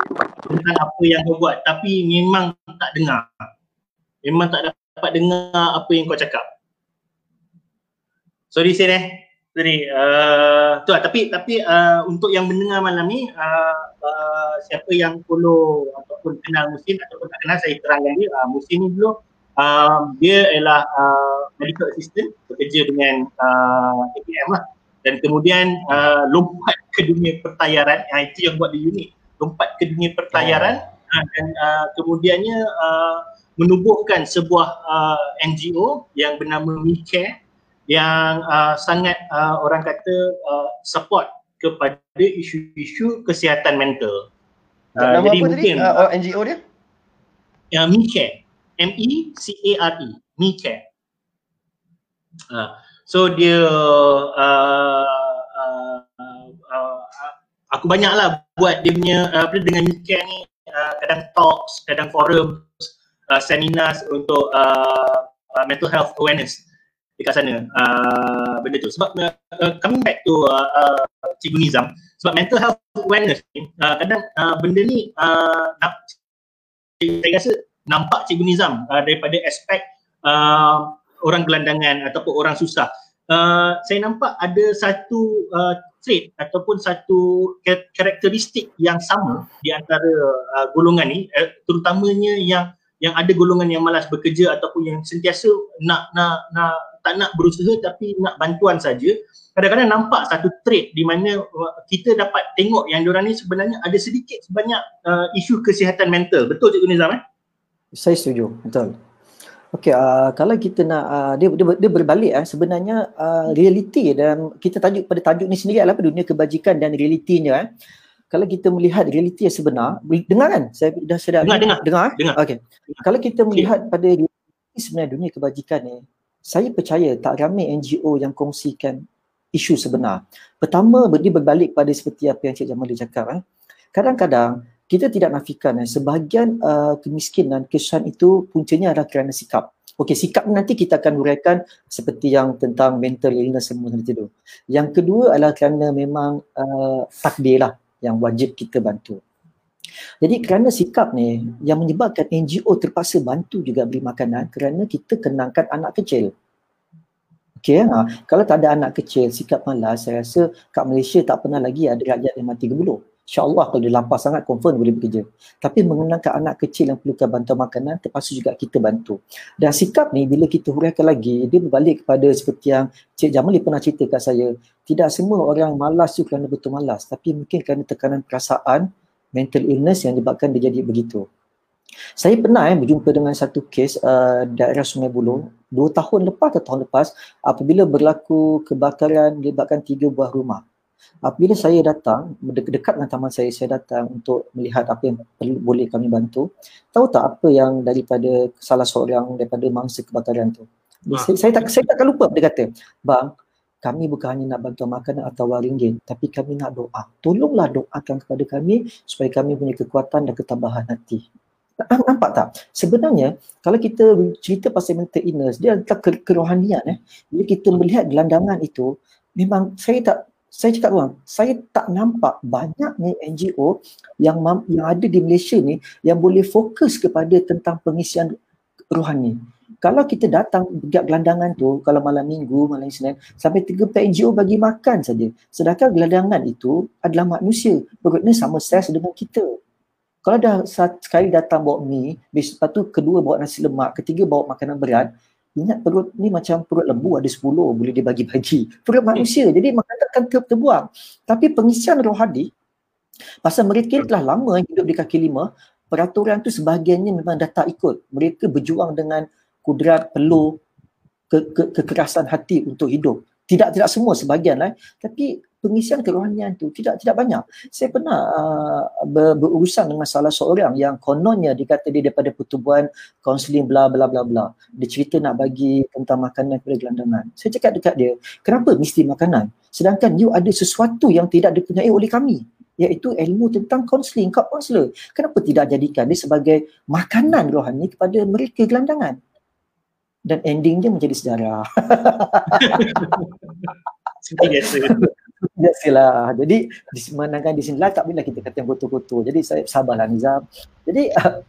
tentang apa yang kau buat. Tapi memang tak dengar. Memang tak dapat dengar apa yang kau cakap. Sorry Sen eh. Sorry. Uh, tu lah. Tapi, tapi uh, untuk yang mendengar malam ni, uh, uh, siapa yang follow ataupun kenal Musin ataupun tak kenal, saya terangkan dia. Uh, Musin ni dulu um, dia ialah uh, medical assistant bekerja dengan uh, APM lah dan kemudian uh, lompat ke dunia pertayaran uh, itu yang buat dia unik lompat ke dunia pertayaran uh, dan uh, kemudiannya uh, menubuhkan sebuah uh, NGO yang bernama MiCare yang uh, sangat uh, orang kata uh, support kepada isu-isu kesihatan mental. Uh, Nama apa tadi uh, NGO dia? Yang MiCare. M-E-C-A-R-E, MeCare. Uh, so dia uh, uh, uh, aku banyaklah buat dia punya uh, apa dengan MeCare ni uh, kadang talks, kadang forum, uh, seminars untuk uh, uh, mental health awareness dekat sana uh, benda tu sebab uh, uh, coming back to uh, uh, Cikgu Nizam sebab mental health awareness ni uh, kadang uh, benda ni uh, saya rasa nampak Cikgu Nizam uh, daripada aspek uh, orang gelandangan ataupun orang susah. Uh, saya nampak ada satu uh, trait ataupun satu karakteristik yang sama di antara uh, golongan ni uh, terutamanya yang yang ada golongan yang malas bekerja ataupun yang sentiasa nak nak nak tak nak berusaha tapi nak bantuan saja kadang-kadang nampak satu trait di mana uh, kita dapat tengok yang diorang ni sebenarnya ada sedikit sebanyak uh, isu kesihatan mental betul Cikgu Nizam eh saya setuju, betul. Okey, uh, kalau kita nak uh, dia, dia dia berbalik eh sebenarnya uh, realiti dan kita tajuk pada tajuk ni sendiri adalah dunia kebajikan dan realitinya eh. Kalau kita melihat realiti yang sebenar, dengar kan? Saya dah sedar dengar dengar. Dengar. Eh? dengar. Okey. Kalau kita melihat okay. pada realiti sebenarnya dunia kebajikan ni, saya percaya tak ramai NGO yang kongsikan isu sebenar. Pertama, dia berbalik pada seperti apa yang Cik Jamal cakap eh. Kadang-kadang kita tidak nafikan eh, sebahagian uh, kemiskinan kesan itu puncanya adalah kerana sikap. Okey, sikap nanti kita akan uraikan seperti yang tentang mental illness semua nanti tu. Yang kedua adalah kerana memang uh, takdir lah yang wajib kita bantu. Jadi kerana sikap ni yang menyebabkan NGO terpaksa bantu juga beri makanan kerana kita kenangkan anak kecil. Okey, ha. kalau tak ada anak kecil sikap malas, saya rasa kat Malaysia tak pernah lagi ada rakyat yang mati gemuruh InsyaAllah kalau dia lapar sangat confirm boleh bekerja. Tapi mengenangkan anak kecil yang perlukan bantuan makanan terpaksa juga kita bantu. Dan sikap ni bila kita huraikan lagi dia berbalik kepada seperti yang Cik Jamali pernah cerita kat saya. Tidak semua orang malas tu kerana betul malas tapi mungkin kerana tekanan perasaan mental illness yang menyebabkan dia jadi begitu. Saya pernah eh, berjumpa dengan satu kes uh, daerah Sungai Buloh dua tahun lepas atau tahun lepas apabila berlaku kebakaran melibatkan tiga buah rumah. Apabila saya datang, dekat dengan taman saya, saya datang untuk melihat apa yang perlu, boleh kami bantu. Tahu tak apa yang daripada salah seorang daripada mangsa kebakaran tu? Saya, saya, tak, saya takkan lupa dia kata, bang, kami bukan hanya nak bantu makanan atau wang ringgit, tapi kami nak doa. Tolonglah doakan kepada kami supaya kami punya kekuatan dan ketabahan hati. Nampak tak? Sebenarnya kalau kita cerita pasal mental illness, dia adalah kerohanian. Eh. Bila kita melihat gelandangan itu, memang saya tak saya cakap orang, saya tak nampak banyak ni NGO yang yang ada di Malaysia ni yang boleh fokus kepada tentang pengisian rohani. Kalau kita datang dekat gelandangan tu, kalau malam minggu, malam Isnin, sampai tiga NGO bagi makan saja. Sedangkan gelandangan itu adalah manusia. Perutnya sama saiz dengan kita. Kalau dah sekali datang bawa mi, lepas tu kedua bawa nasi lemak, ketiga bawa makanan berat, Ingat perut ni macam perut lembu ada 10 boleh dia bagi-bagi. Perut manusia. Jadi makanan akan ter- terbuang. Tapi pengisian rohani pasal mereka telah lama hidup di kaki lima, peraturan tu sebahagiannya memang dah tak ikut. Mereka berjuang dengan kudrat peluh ke- ke- kekerasan hati untuk hidup. Tidak tidak semua sebahagian lah. Tapi pengisian kerohanian tu tidak tidak banyak. Saya pernah uh, ber, berurusan dengan salah seorang yang kononnya dikata dia daripada pertubuhan kaunseling bla bla bla bla. Dia cerita nak bagi tentang makanan kepada gelandangan. Saya cakap dekat dia, kenapa mesti makanan? Sedangkan you ada sesuatu yang tidak dipunyai oleh kami iaitu ilmu tentang kaunseling, kau kaunselor. Kenapa tidak jadikan dia sebagai makanan rohani kepada mereka gelandangan? Dan endingnya menjadi sejarah. Seperti biasa. Biasalah. Jadi disemenangkan di sini lah tak boleh kita kata yang kotor-kotor. Jadi saya sabarlah Nizam. Jadi uh,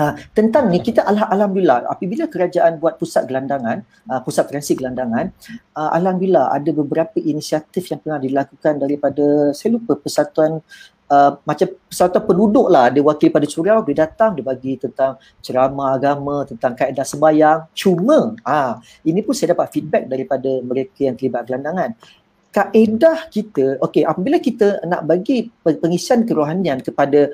uh, tentang ni kita al- alhamdulillah apabila kerajaan buat pusat gelandangan, uh, pusat forensik gelandangan, uh, alhamdulillah ada beberapa inisiatif yang pernah dilakukan daripada saya lupa persatuan Uh, macam persatuan penduduk lah. Dia wakil pada surau dia datang dia bagi tentang ceramah agama tentang kaedah sembahyang. Cuma ah ini pun saya dapat feedback daripada mereka yang terlibat gelandangan. Kaedah kita, okey apabila kita nak bagi pengisian kerohanian kepada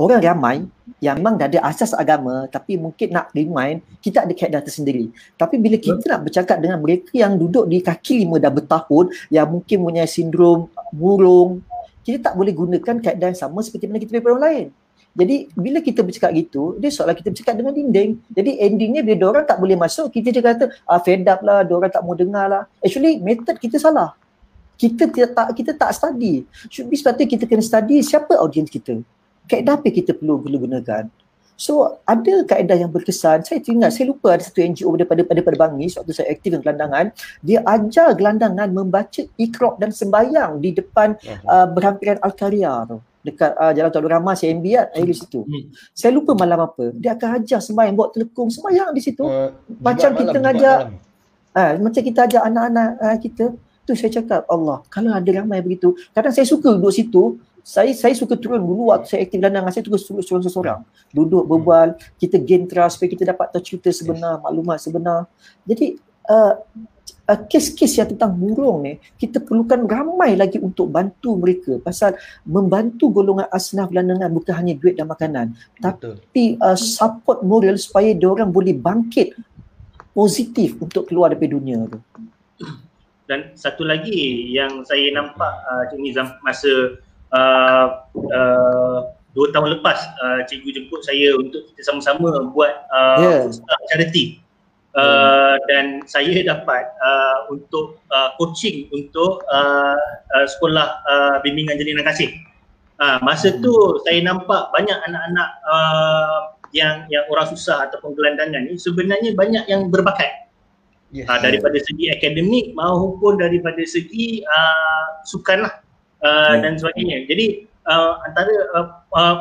orang ramai yang memang dah ada asas agama tapi mungkin nak remind, kita ada kaedah tersendiri. Tapi bila kita nak bercakap dengan mereka yang duduk di kaki lima dah bertahun yang mungkin punya sindrom murung, kita tak boleh gunakan kaedah yang sama seperti mana kita bagi orang lain. Jadi bila kita bercakap gitu, dia seolah kita bercakap dengan dinding. Jadi endingnya bila orang tak boleh masuk, kita je kata ah, fed up lah, orang tak mau dengar lah. Actually method kita salah kita tak kita tak study. Should be sepatutnya kita kena study siapa audience kita. Kaedah apa kita perlu gunakan. So ada kaedah yang berkesan. Saya teringat, saya lupa ada satu NGO daripada daripada Bangis waktu saya aktif dengan gelandangan. Dia ajar gelandangan membaca ikrok dan sembayang di depan uh, berhampiran Al-Karya tu. Dekat uh, Jalan Tuan Rahman, CMB kan, air di situ. Hmm. Saya lupa malam apa. Dia akan ajar sembayang, bawa telekung sembayang di situ. Uh, macam kita ngajak, uh, macam kita ajak anak-anak uh, kita, tu saya cakap Allah kalau ada ramai begitu kadang saya suka duduk situ saya saya suka turun dulu waktu saya aktif dengan saya terus turun seorang seorang duduk berbual kita gain trust supaya kita dapat tahu cerita sebenar maklumat sebenar. Jadi uh, uh, kes-kes yang tentang burung ni kita perlukan ramai lagi untuk bantu mereka. Pasal membantu golongan asnaf gelandangan bukan hanya duit dan makanan. Betul. tapi uh, support moral supaya dia orang boleh bangkit positif untuk keluar dari dunia tu. Dan satu lagi yang saya nampak uh, Cik Nizam masa uh, uh, dua tahun lepas uh, cikgu jemput saya untuk kita sama-sama buat uh, yeah. charity uh, hmm. dan saya dapat uh, untuk uh, coaching untuk uh, uh, sekolah uh, bimbingan jalinan kasih uh, masa hmm. tu saya nampak banyak anak-anak uh, yang yang orang susah ataupun gelandangan ni sebenarnya banyak yang berbakat yes. uh, daripada segi akademik maupun daripada segi uh, sukan lah uh, hmm. dan sebagainya. Jadi uh, antara uh, uh,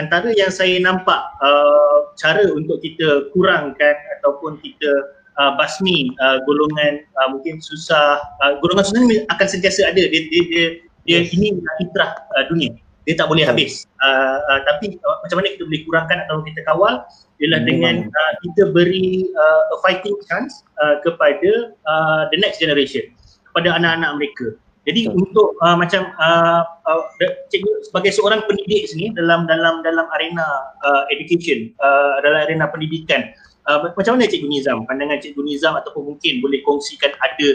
antara yang saya nampak uh, cara untuk kita kurangkan ataupun kita uh, basmi uh, golongan uh, mungkin susah uh, golongan susah ni akan sentiasa ada dia dia, dia Dia Yes. ini fitrah uh, dunia. Dia tak boleh habis. Uh, uh, tapi uh, macam mana kita boleh kurangkan atau kita kawal ialah Hmm, dengan uh, kita beri uh, a fighting chance uh, kepada uh, the next generation kepada anak-anak mereka. Jadi Betul. untuk uh, macam uh, uh, cikgu sebagai seorang pendidik sini dalam dalam dalam arena uh, education uh, dalam arena pendidikan uh, macam mana cikgu Nizam pandangan cikgu Nizam ataupun mungkin boleh kongsikan ada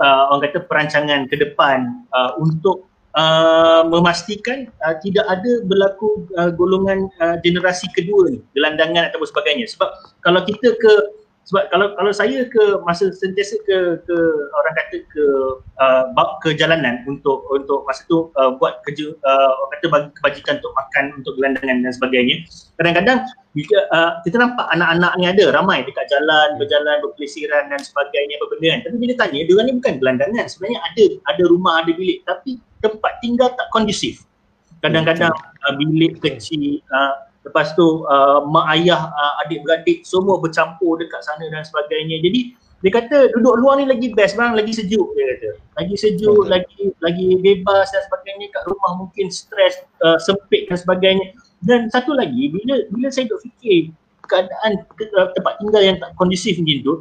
uh, orang kata perancangan ke depan uh, untuk uh, memastikan uh, tidak ada berlaku uh, golongan uh, generasi kedua ni gelandangan ataupun sebagainya sebab kalau kita ke sebab kalau kalau saya ke masa sentiasa ke ke orang kata ke uh, ke jalanan untuk untuk masa tu uh, buat kerja uh, orang kata bagi kebajikan untuk makan untuk gelandangan dan sebagainya kadang-kadang bila uh, kita nampak anak-anak ni ada ramai dekat jalan berjalan berpelesiran dan sebagainya apa benda kan. Tapi bila tanya dia orang ni bukan gelandangan. Sebenarnya ada ada rumah ada bilik. Tapi tempat tinggal tak kondusif. Kadang-kadang uh, bilik kecil uh, lepas tu uh, mak ayah uh, adik-beradik semua bercampur dekat sana dan sebagainya. Jadi dia kata duduk luar ni lagi best bang. Lagi sejuk dia kata. Lagi sejuk Betul. lagi lagi bebas dan sebagainya. Kat rumah mungkin stres uh, sempit dan sebagainya. Dan satu lagi bila bila saya duk fikir keadaan ke, uh, tempat tinggal yang tak kondusif macam tu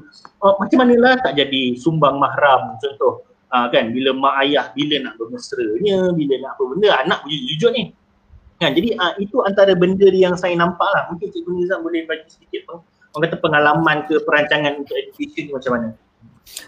uh, macam manalah tak jadi sumbang mahram contoh. Uh, kan bila mak ayah bila nak bermesranya bila nak apa benda anak jujur-jujur ni kan jadi uh, itu antara benda yang saya nampak lah mungkin Cikgu Nizam boleh bagi sedikit peng, orang kata pengalaman ke perancangan untuk education macam mana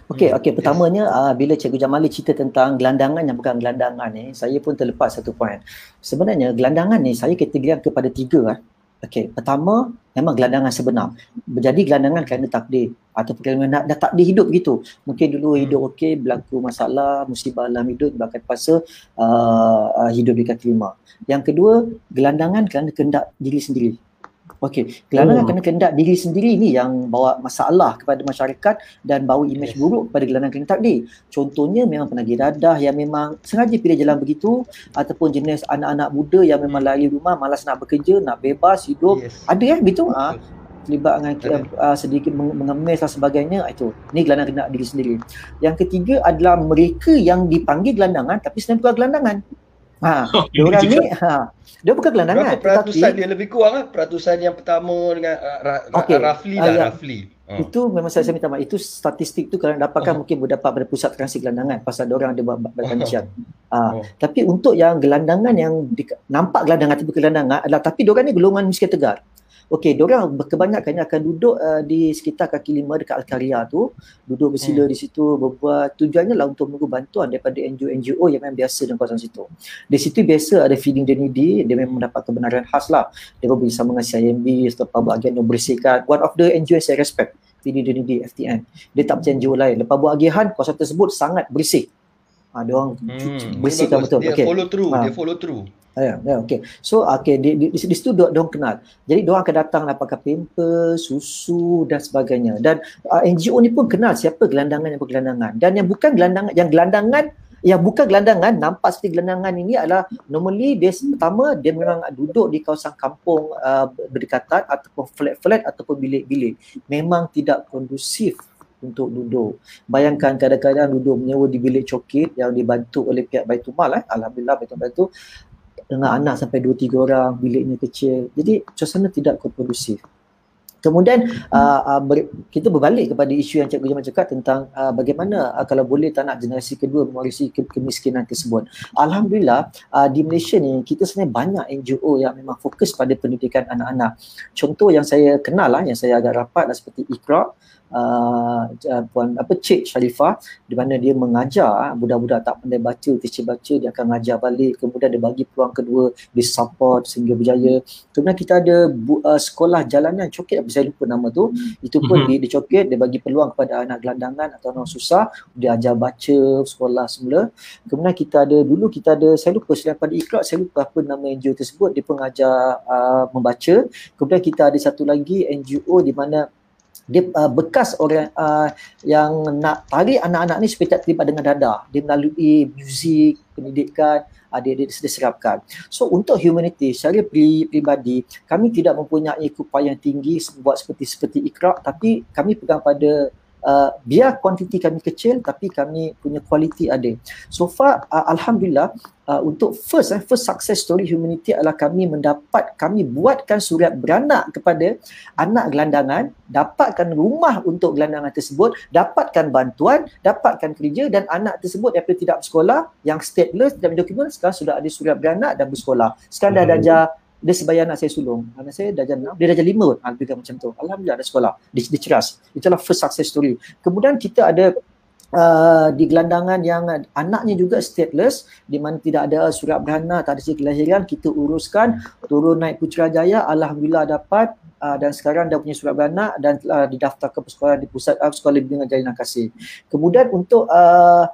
Okey, okey. Pertamanya uh, bila Cikgu Jamali cerita tentang gelandangan yang bukan gelandangan ni, saya pun terlepas satu poin. Sebenarnya gelandangan ni saya kategorikan kepada tiga kan. Okey, pertama memang gelandangan sebenar. Jadi gelandangan kerana takdir ataupun kerana dah, dah takdir hidup gitu. Mungkin dulu Hmm. hidup okey, berlaku masalah, musibah dalam hidup, bahkan terpaksa uh, uh, hidup di kaki lima. Yang kedua, gelandangan kerana kehendak diri sendiri. Okey, gelandangan Hmm. kerana kehendak diri sendiri ni yang bawa masalah kepada masyarakat dan bawa imej Yes. buruk kepada gelandang kerana takdir. Contohnya memang penagih dadah yang memang sengaja pilih jalan begitu ataupun jenis anak-anak muda yang memang lari rumah malas nak bekerja, nak bebas hidup. Yes. Ada kan begitu? Ah, terlibat dengan uh, sedikit meng- mengemis dan sebagainya Ah, itu. Ni gelandang kehendak diri sendiri. Yang ketiga adalah mereka yang dipanggil gelandangan tapi sebenarnya bukan gelandangan. Ha, dia orang ni ha, dia bukan gelandangan Berapa peratusan tetapi dia lebih kurang lah peratusan yang pertama dengan uh, ra, Okey. roughly Ah, lah ya. roughly. Oh. Itu memang saya, saya minta maaf. Itu statistik tu kalau dapatkan Oh. mungkin berdapat pada pusat transi gelandangan pasal dia orang ada buat kajian. Ah, Oh. tapi untuk yang gelandangan yang di, nampak gelandangan tapi gelandangan adalah tapi dia orang ni golongan miskin tegar. Okey, dia orang kebanyakannya akan duduk uh, di sekitar kaki lima dekat Al-Karya tu, duduk bersila Hmm. di situ berbuat tujuannya lah untuk menunggu bantuan daripada NGO-NGO yang memang biasa dalam kawasan situ. Di situ biasa ada feeding the needy, dia memang mendapat kebenaran khas lah. Dia bersama dengan CIMB, setelah buat agian membersihkan. One of the NGO yang saya respect, feeding the needy, FTN. Dia tak macam NGO lain. Lepas buat agihan, kawasan tersebut sangat bersih. Ha, dia orang Hmm. bersihkan betul. Dia Okey. follow through, Ah. dia follow through. Ya, ya okey. So okey di, di, di, di situ dia orang kenal. Jadi dia orang akan datang dapatkan pampers, susu dan sebagainya. Dan uh, NGO ni pun kenal siapa gelandangan yang bergelandangan. Dan yang bukan gelandangan yang gelandangan yang bukan gelandangan nampak seperti gelandangan ini adalah normally dia pertama dia memang duduk di kawasan kampung uh, berdekatan ataupun flat-flat ataupun bilik-bilik. Memang tidak kondusif untuk duduk. Bayangkan kadang-kadang duduk menyewa di bilik cokit yang dibantu oleh pihak Baitumal eh. Alhamdulillah Baitumal tu dengan anak sampai 2 3 orang, biliknya kecil. Jadi suasana tidak kondusif. Kemudian uh, uh, ber, kita berbalik kepada isu yang Cikgu Jamal cakap tentang uh, bagaimana uh, kalau boleh tak nak generasi kedua mewarisi ke- kemiskinan tersebut. Alhamdulillah uh, di Malaysia ni kita sebenarnya banyak NGO yang memang fokus pada pendidikan anak-anak. Contoh yang saya kenal lah, yang saya agak rapat lah seperti Iqra, uh, puan apa Cik Sharifah di mana dia mengajar ah, budak-budak tak pandai baca, teacher baca dia akan mengajar balik. Kemudian dia bagi peluang kedua dia support sehingga berjaya kemudian kita ada bu, uh, sekolah jalanan coket apa saya lupa nama tu. Itu pun Mhm. di, di coket dia bagi peluang kepada anak gelandangan atau orang susah dia ajar baca sekolah semula. Kemudian kita ada dulu kita ada saya lupa selain pada ikrar saya lupa apa nama NGO tersebut dia pengajar uh, membaca. Kemudian kita ada satu lagi NGO di mana dia uh, bekas orang uh, yang nak tarik anak-anak ni supaya tak terlibat dengan dadah. Dia melalui muzik, pendidikan, uh, dia, dia. So untuk humanity, secara pri, pribadi, kami tidak mempunyai upaya yang tinggi buat seperti seperti ikrar tapi kami pegang pada uh, biar kuantiti kami kecil tapi kami punya kualiti ada. So far uh, alhamdulillah uh, untuk first eh, first success story humanity adalah kami mendapat kami buatkan surat beranak kepada anak gelandangan, dapatkan rumah untuk gelandangan tersebut, dapatkan bantuan, dapatkan kerja dan anak tersebut daripada tidak bersekolah yang stateless tidak dokumen sekarang sudah ada surat beranak dan bersekolah. Sekarang dah darjah dia sebayar anak saya sulung. Anak saya darjah 6, dia darjah 5 pun. Ha, lebih macam tu. Alhamdulillah ada sekolah. Dia, dia ceras. Itulah first success story. Kemudian kita ada Uh, di gelandangan yang anaknya juga stateless di mana tidak ada surat beranak, tak ada siri kelahiran, kita uruskan turun naik Putrajaya, alhamdulillah dapat uh, dan sekarang dah punya surat beranak dan uh, didaftar ke sekolah di pusat uh, sekolah bimbingan jalinan kasih. Kemudian untuk uh,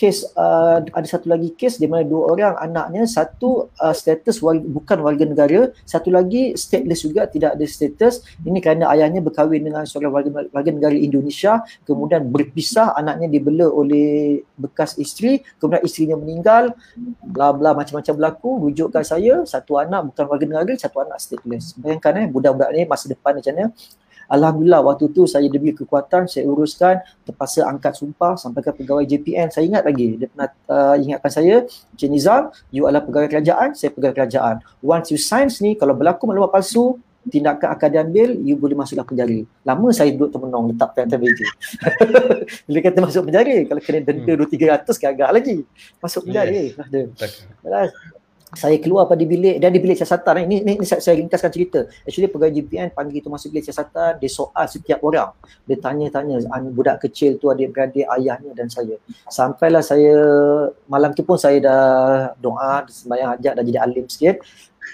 kes uh, ada satu lagi kes di mana dua orang anaknya satu uh, status wal, bukan warga negara satu lagi stateless juga tidak ada status. Ini kerana ayahnya berkahwin dengan seorang warga, warga negara Indonesia kemudian berpisah anaknya dibela oleh bekas isteri kemudian isterinya meninggal bla bla macam-macam berlaku. Rujukkan saya satu anak bukan warga negara satu anak stateless. Bayangkan eh budak-budak ni masa depan macam mana Alhamdulillah waktu tu saya diberi kekuatan, saya uruskan, terpaksa angkat sumpah sampai ke pegawai JPN. Saya ingat lagi, dia pernah uh, ingatkan saya, Encik Nizam, you adalah pegawai kerajaan, saya pegawai kerajaan. Once you sign ni, kalau berlaku maklumat palsu, tindakan akan diambil, you boleh masuk dalam penjara. Lama saya duduk termenung letak pen atas meja. Bila kata masuk penjara, kalau kena denda hmm. 2-300 kan agak lagi. Masuk penjara. Yes. Ada saya keluar pada bilik dan di bilik siasatan. Ini, ini, ini saya, saya ringkaskan cerita. Actually pegawai GPN panggil itu masuk bilik siasatan dia soal setiap orang. Dia tanya-tanya budak kecil tu adik-beradik ayahnya dan saya. Sampailah saya malam tu pun saya dah doa sembahyang hajat dah jadi alim sikit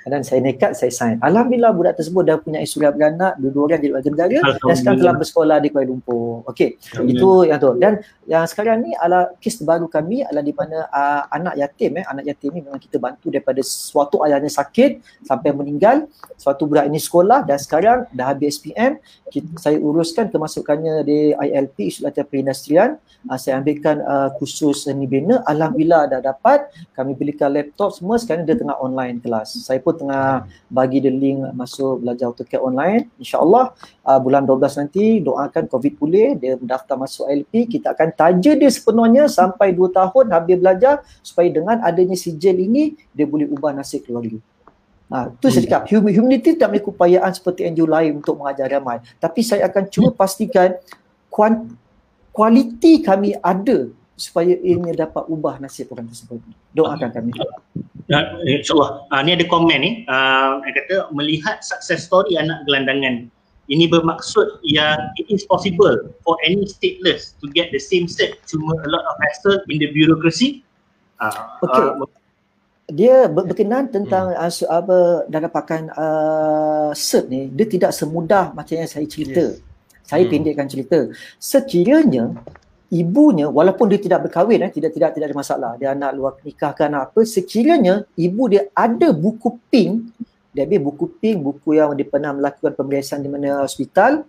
dan saya nekat saya sign. Alhamdulillah budak tersebut dah punya surat beranak, dua-dua orang jadi warga negara dan sekarang telah bersekolah di Kuala Lumpur. Okey, itu yang tu. Dan yang sekarang ni adalah kes terbaru kami adalah di mana uh, anak yatim eh, anak yatim ni memang kita bantu daripada suatu ayahnya sakit sampai meninggal, suatu budak ini sekolah dan sekarang dah habis SPM, kita, saya uruskan kemasukannya di ILP Isu Latihan Perindustrian. Uh, saya ambilkan uh, khusus seni bina. Alhamdulillah dah dapat. Kami belikan laptop semua sekarang dia tengah online kelas. Saya pun tengah bagi the link masuk belajar AutoCAD online. InsyaAllah uh, bulan 12 nanti doakan COVID pulih, dia mendaftar masuk LP, kita akan taja dia sepenuhnya sampai 2 tahun habis belajar supaya dengan adanya sijil ini, dia boleh ubah nasib keluarga. Ha, tu saya cakap, humanity tak memiliki upayaan seperti NGO lain untuk mengajar ramai. Tapi saya akan cuba pastikan kualiti kami ada supaya ini dapat ubah nasib orang tersebut. Doakan kami. Uh, InsyaAllah. Uh, ni ada komen ni. Uh, kata melihat success story anak gelandangan. Ini bermaksud yang it is possible for any stateless to get the same set cuma a lot of hassle in the bureaucracy. Uh, okay. Uh, dia berkenaan tentang hmm. uh, apa dapatkan uh, cert ni dia tidak semudah macam yang saya cerita. Yes. Saya hmm. pendekkan cerita. Sekiranya ibunya walaupun dia tidak berkahwin eh tidak tidak tidak ada masalah dia anak luar nikah ke anak apa sekiranya ibu dia ada buku pink dia ambil buku pink buku yang dia pernah melakukan pemeriksaan di mana hospital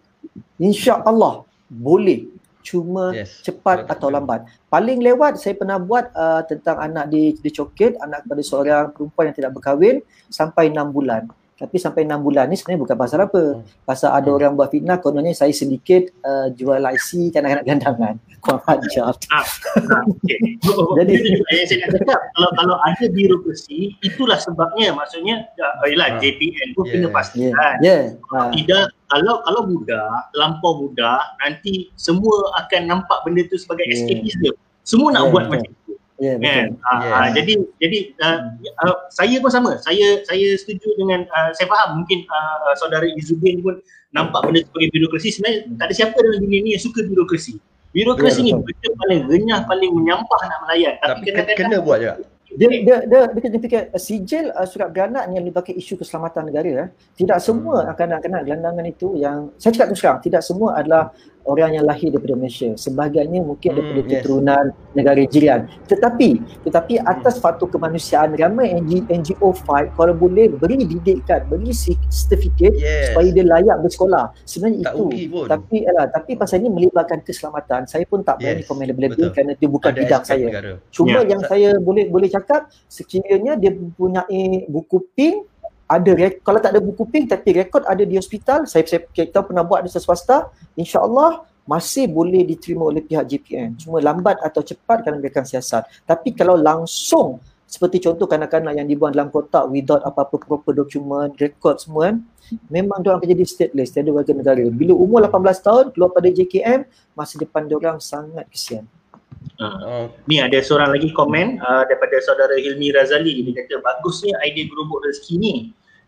insya-Allah boleh cuma yes. cepat Betul. atau lambat paling lewat saya pernah buat uh, tentang anak di dicoket anak kepada seorang perempuan yang tidak berkahwin sampai 6 bulan tapi sampai 6 bulan ni sebenarnya bukan pasal apa. Hmm. Pasal ada hmm. orang buat fitnah kononnya saya sedikit uh, jual IC kanak-kanak gandangan. Kurang ajar. Ah, ah, okay. Jadi saya nak cakap kalau kalau ada birokrasi itulah sebabnya maksudnya uh, yalah uh, JPN pun yeah. kena pastikan. Yeah. yeah. Uh. Tidak kalau kalau budak, terlampau budak nanti semua akan nampak benda tu sebagai yeah. escapism. Semua nak yeah, buat yeah. macam tu. Yeah, kan? betul. Uh, yeah. uh, jadi jadi uh, uh, saya pun sama. Saya saya setuju dengan uh, saya faham mungkin uh, saudara Izuddin pun nampak benda sebagai birokrasi sebenarnya hmm. tak ada siapa dalam dunia ni yang suka birokrasi. Birokrasi yeah, ni betul paling renyah paling menyampah nak melayan tapi, tapi kena kena buat je dia dia dia dia kena fikir uh, sijil uh, surat beranak yang melibatkan isu keselamatan negara eh. tidak semua hmm. akan nak kena gelandangan itu yang saya cakap terus terang tidak semua adalah orang yang lahir daripada Malaysia. Sebahagiannya mungkin hmm, daripada keturunan yes. negara jiran. Tetapi tetapi hmm. atas faktor kemanusiaan ramai NGO fight kalau boleh beri didikan, beri sertifikat yes. supaya dia layak bersekolah. Sebenarnya tak itu. Tapi alah, tapi pasal ini melibatkan keselamatan. Saya pun tak berani yes. komen lebih-lebih kerana itu bukan Ada bidang saya. Negara. Cuma yeah. yang saya boleh boleh cakap sekiranya dia mempunyai buku pink ada rek- kalau tak ada buku pink tapi rekod ada di hospital saya saya kita pernah buat di swasta insyaallah masih boleh diterima oleh pihak JPN. Cuma lambat atau cepat kerana mereka siasat. Tapi kalau langsung seperti contoh kanak-kanak yang dibuang dalam kotak without apa-apa proper dokumen, rekod semua kan, memang dia akan jadi stateless, tiada warga negara. Bila umur 18 tahun keluar pada JKM, masa depan dia orang sangat kesian. Uh, ni ada seorang lagi komen uh, daripada saudara Hilmi Razali. Dia kata bagusnya idea gerobok rezeki ni.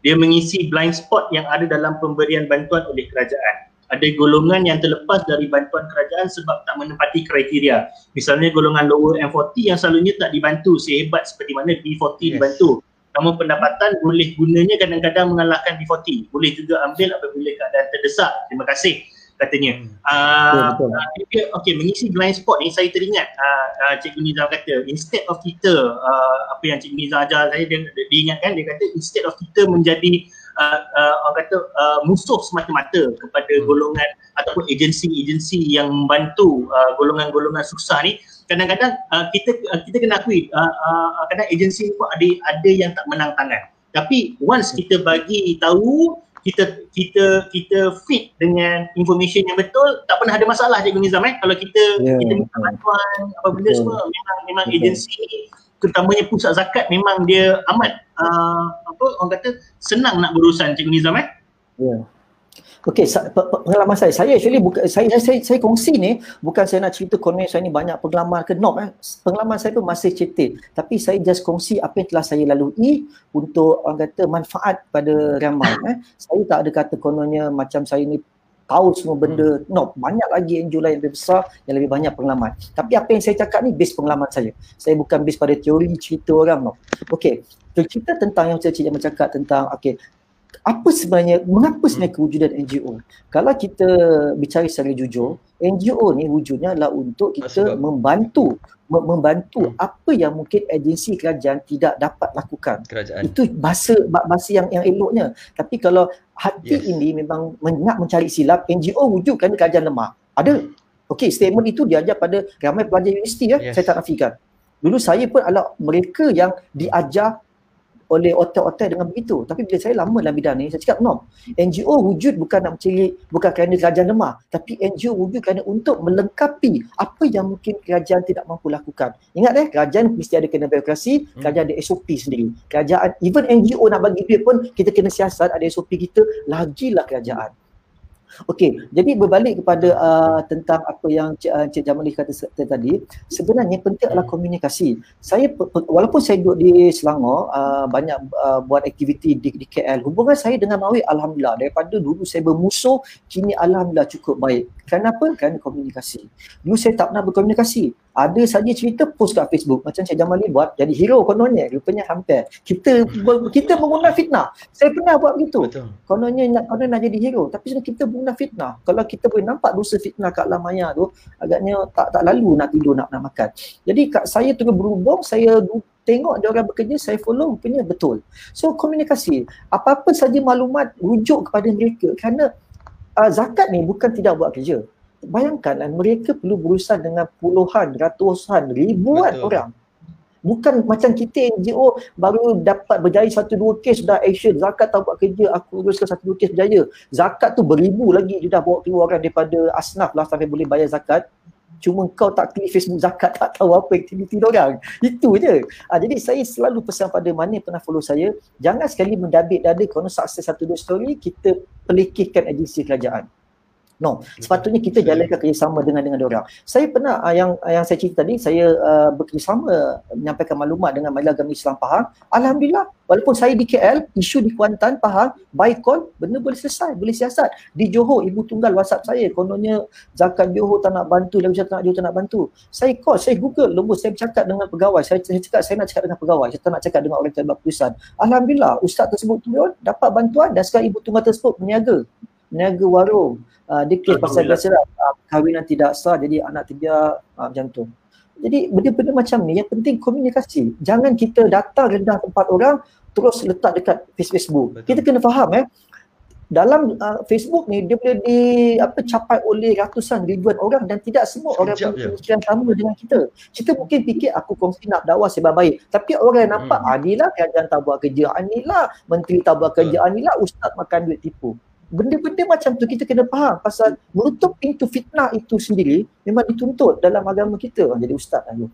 Dia mengisi blind spot yang ada dalam pemberian bantuan oleh kerajaan. Ada golongan yang terlepas dari bantuan kerajaan sebab tak menepati kriteria. Misalnya golongan lower M40 yang selalunya tak dibantu sehebat seperti mana B40 Yes. dibantu. Namun pendapatan boleh gunanya kadang-kadang mengalahkan B40. Boleh juga ambil apabila keadaan terdesak. Terima kasih katanya. Uh, Betul, betul. uh, okay, mengisi blind spot ni saya teringat uh, uh, Cikgu Nizam kata instead of kita uh, apa yang Cikgu Nizam ajar saya dia, dia, dia ingatkan dia kata instead of kita menjadi uh, uh, orang kata uh, musuh semata-mata kepada Hmm. golongan ataupun agensi-agensi yang membantu uh, golongan-golongan susah ni kadang-kadang uh, kita uh, kita kena akui uh, uh, kadang agensi ni pun ada ada yang tak menang tangan tapi once kita bagi tahu kita kita kita fit dengan information yang betul tak pernah ada masalah Cikgu Nizam eh kalau kita Ya, kita minta bantuan apa benda Betul. semua memang memang Betul. agensi terutamanya pusat zakat memang dia amat uh, apa orang kata senang nak berurusan Cikgu Nizam eh Ya. Okey, pengalaman saya, saya actually bukan saya, saya saya saya kongsi ni bukan saya nak cerita konon saya ni banyak pengalaman ke knob eh. Pengalaman saya pun masih cetek. Tapi saya just kongsi apa yang telah saya lalui untuk orang kata manfaat pada ramai eh. Saya tak ada kata kononnya macam saya ni tahu semua benda. No, banyak lagi NGO lain yang lebih besar yang lebih banyak pengalaman. Tapi apa yang saya cakap ni base pengalaman saya. Saya bukan base pada teori cerita orang no. Okey, cerita tentang yang Jamal cakap tentang okey apa sebenarnya mengapa sebenarnya kewujudan NGO kalau kita bicara secara jujur NGO ni wujudnya adalah untuk kita Sebab- membantu mem- membantu Hmm. apa yang mungkin agensi kerajaan tidak dapat lakukan kerajaan. itu bahasa ba- bahasa yang yang eloknya tapi kalau hati Yes. ini memang nak mencari silap NGO wujud kerana kerajaan lemah ada okey statement itu diajar pada ramai pelajar universiti ya Yes. saya tak nafikan dulu saya pun adalah mereka yang diajar oleh otak-otak dengan begitu. Tapi bila saya lama dalam bidang ni, saya cakap no. NGO wujud bukan nak mencari, bukan kerana kerajaan lemah. Tapi NGO wujud kerana untuk melengkapi apa yang mungkin kerajaan tidak mampu lakukan. Ingat eh, kerajaan mesti ada kena birokrasi, Hmm. kerajaan ada SOP sendiri. Kerajaan, even NGO nak bagi duit pun, kita kena siasat, ada SOP kita, lagilah kerajaan. Okey, jadi berbalik kepada uh, tentang apa yang Cik, uh, Cik Jamali kata tadi, sebenarnya penting adalah komunikasi. Saya walaupun saya duduk di Selangor, uh, banyak uh, buat aktiviti di, di KL. Hubungan saya dengan Mawi alhamdulillah daripada dulu saya bermusuh, kini alhamdulillah cukup baik. Kenapa? Kerana komunikasi. Dulu saya tak pernah berkomunikasi. Ada saja cerita post kat Facebook macam Cik Jamali buat jadi hero kononnya rupanya hampir. Kita kita menggunakan fitnah. Saya pernah buat begitu Betul. kononnya nak konon nak jadi hero tapi sebenarnya kita guna fitnah kalau kita boleh nampak dosa fitnah kat alam maya tu agaknya tak tak lalu nak tidur nak nak makan jadi kat saya terus berhubung saya tengok dia orang bekerja saya follow rupanya betul so komunikasi apa-apa saja maklumat rujuk kepada mereka kerana uh, zakat ni bukan tidak buat kerja bayangkanlah mereka perlu berurusan dengan puluhan ratusan ribuan Betul. orang Bukan macam kita NGO baru dapat berjaya satu dua kes dah action. Zakat tak buat kerja, aku uruskan satu dua kes berjaya. Zakat tu beribu lagi dia dah bawa keluar orang daripada asnaf lah sampai boleh bayar zakat. Cuma kau tak klik Facebook zakat tak tahu apa aktiviti orang. Itu je. Ha, jadi saya selalu pesan pada mana pernah follow saya, jangan sekali mendabik dada kerana sukses satu dua story, kita pelikihkan agensi kerajaan. No, sepatutnya kita jalankan kerjasama dengan dengan orang. Saya pernah uh, yang uh, yang saya cerita tadi, saya uh, bekerjasama menyampaikan maklumat dengan Majlis Agama Islam Pahang. Alhamdulillah, walaupun saya di KL, isu di Kuantan, Pahang, by call, benda boleh selesai, boleh siasat. Di Johor, ibu tunggal WhatsApp saya, kononnya zakat Johor tak nak bantu, lagi tak nak Johor tak nak bantu. Saya call, saya google, nombor saya bercakap dengan pegawai. Saya, saya cakap, saya nak cakap dengan pegawai, saya tak nak cakap dengan orang buat keputusan. Alhamdulillah, ustaz tersebut turun, dapat bantuan dan sekarang ibu tunggal tersebut berniaga. Berniaga warung. Uh, dia kes pasal lah, uh, kahwinan tidak sah jadi anak terbiar uh, macam tu. Jadi benda-benda macam ni yang penting komunikasi. Jangan kita datang rendah tempat orang terus letak dekat Facebook. Betul. Kita kena faham eh dalam uh, Facebook ni dia boleh di apa capai oleh ratusan ribuan orang dan tidak semua orang Sekejap punya je. pemikiran sama dengan kita. Kita mungkin fikir aku kongsi nak dakwah sebab baik. Tapi orang yang nampak Hmm. hmm. inilah kerajaan tak buat kerja, inilah menteri tak buat kerja, inilah ustaz makan duit tipu. Benda-benda macam tu kita kena faham pasal menutup pintu fitnah itu sendiri memang dituntut dalam agama kita orang jadi ustaz lah tu.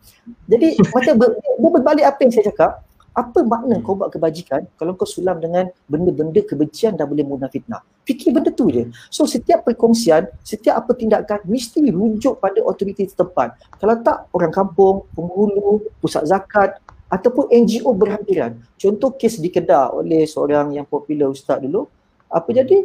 Jadi macam ber, dia berbalik apa yang saya cakap, apa makna kau buat kebajikan kalau kau sulam dengan benda-benda kebencian dan boleh mengundang fitnah. Fikir benda tu je. So setiap perkongsian, setiap apa tindakan mesti rujuk pada otoriti setempat. Kalau tak orang kampung, penghulu, pusat zakat ataupun NGO berhampiran. Contoh kes di Kedah oleh seorang yang popular ustaz dulu, apa jadi?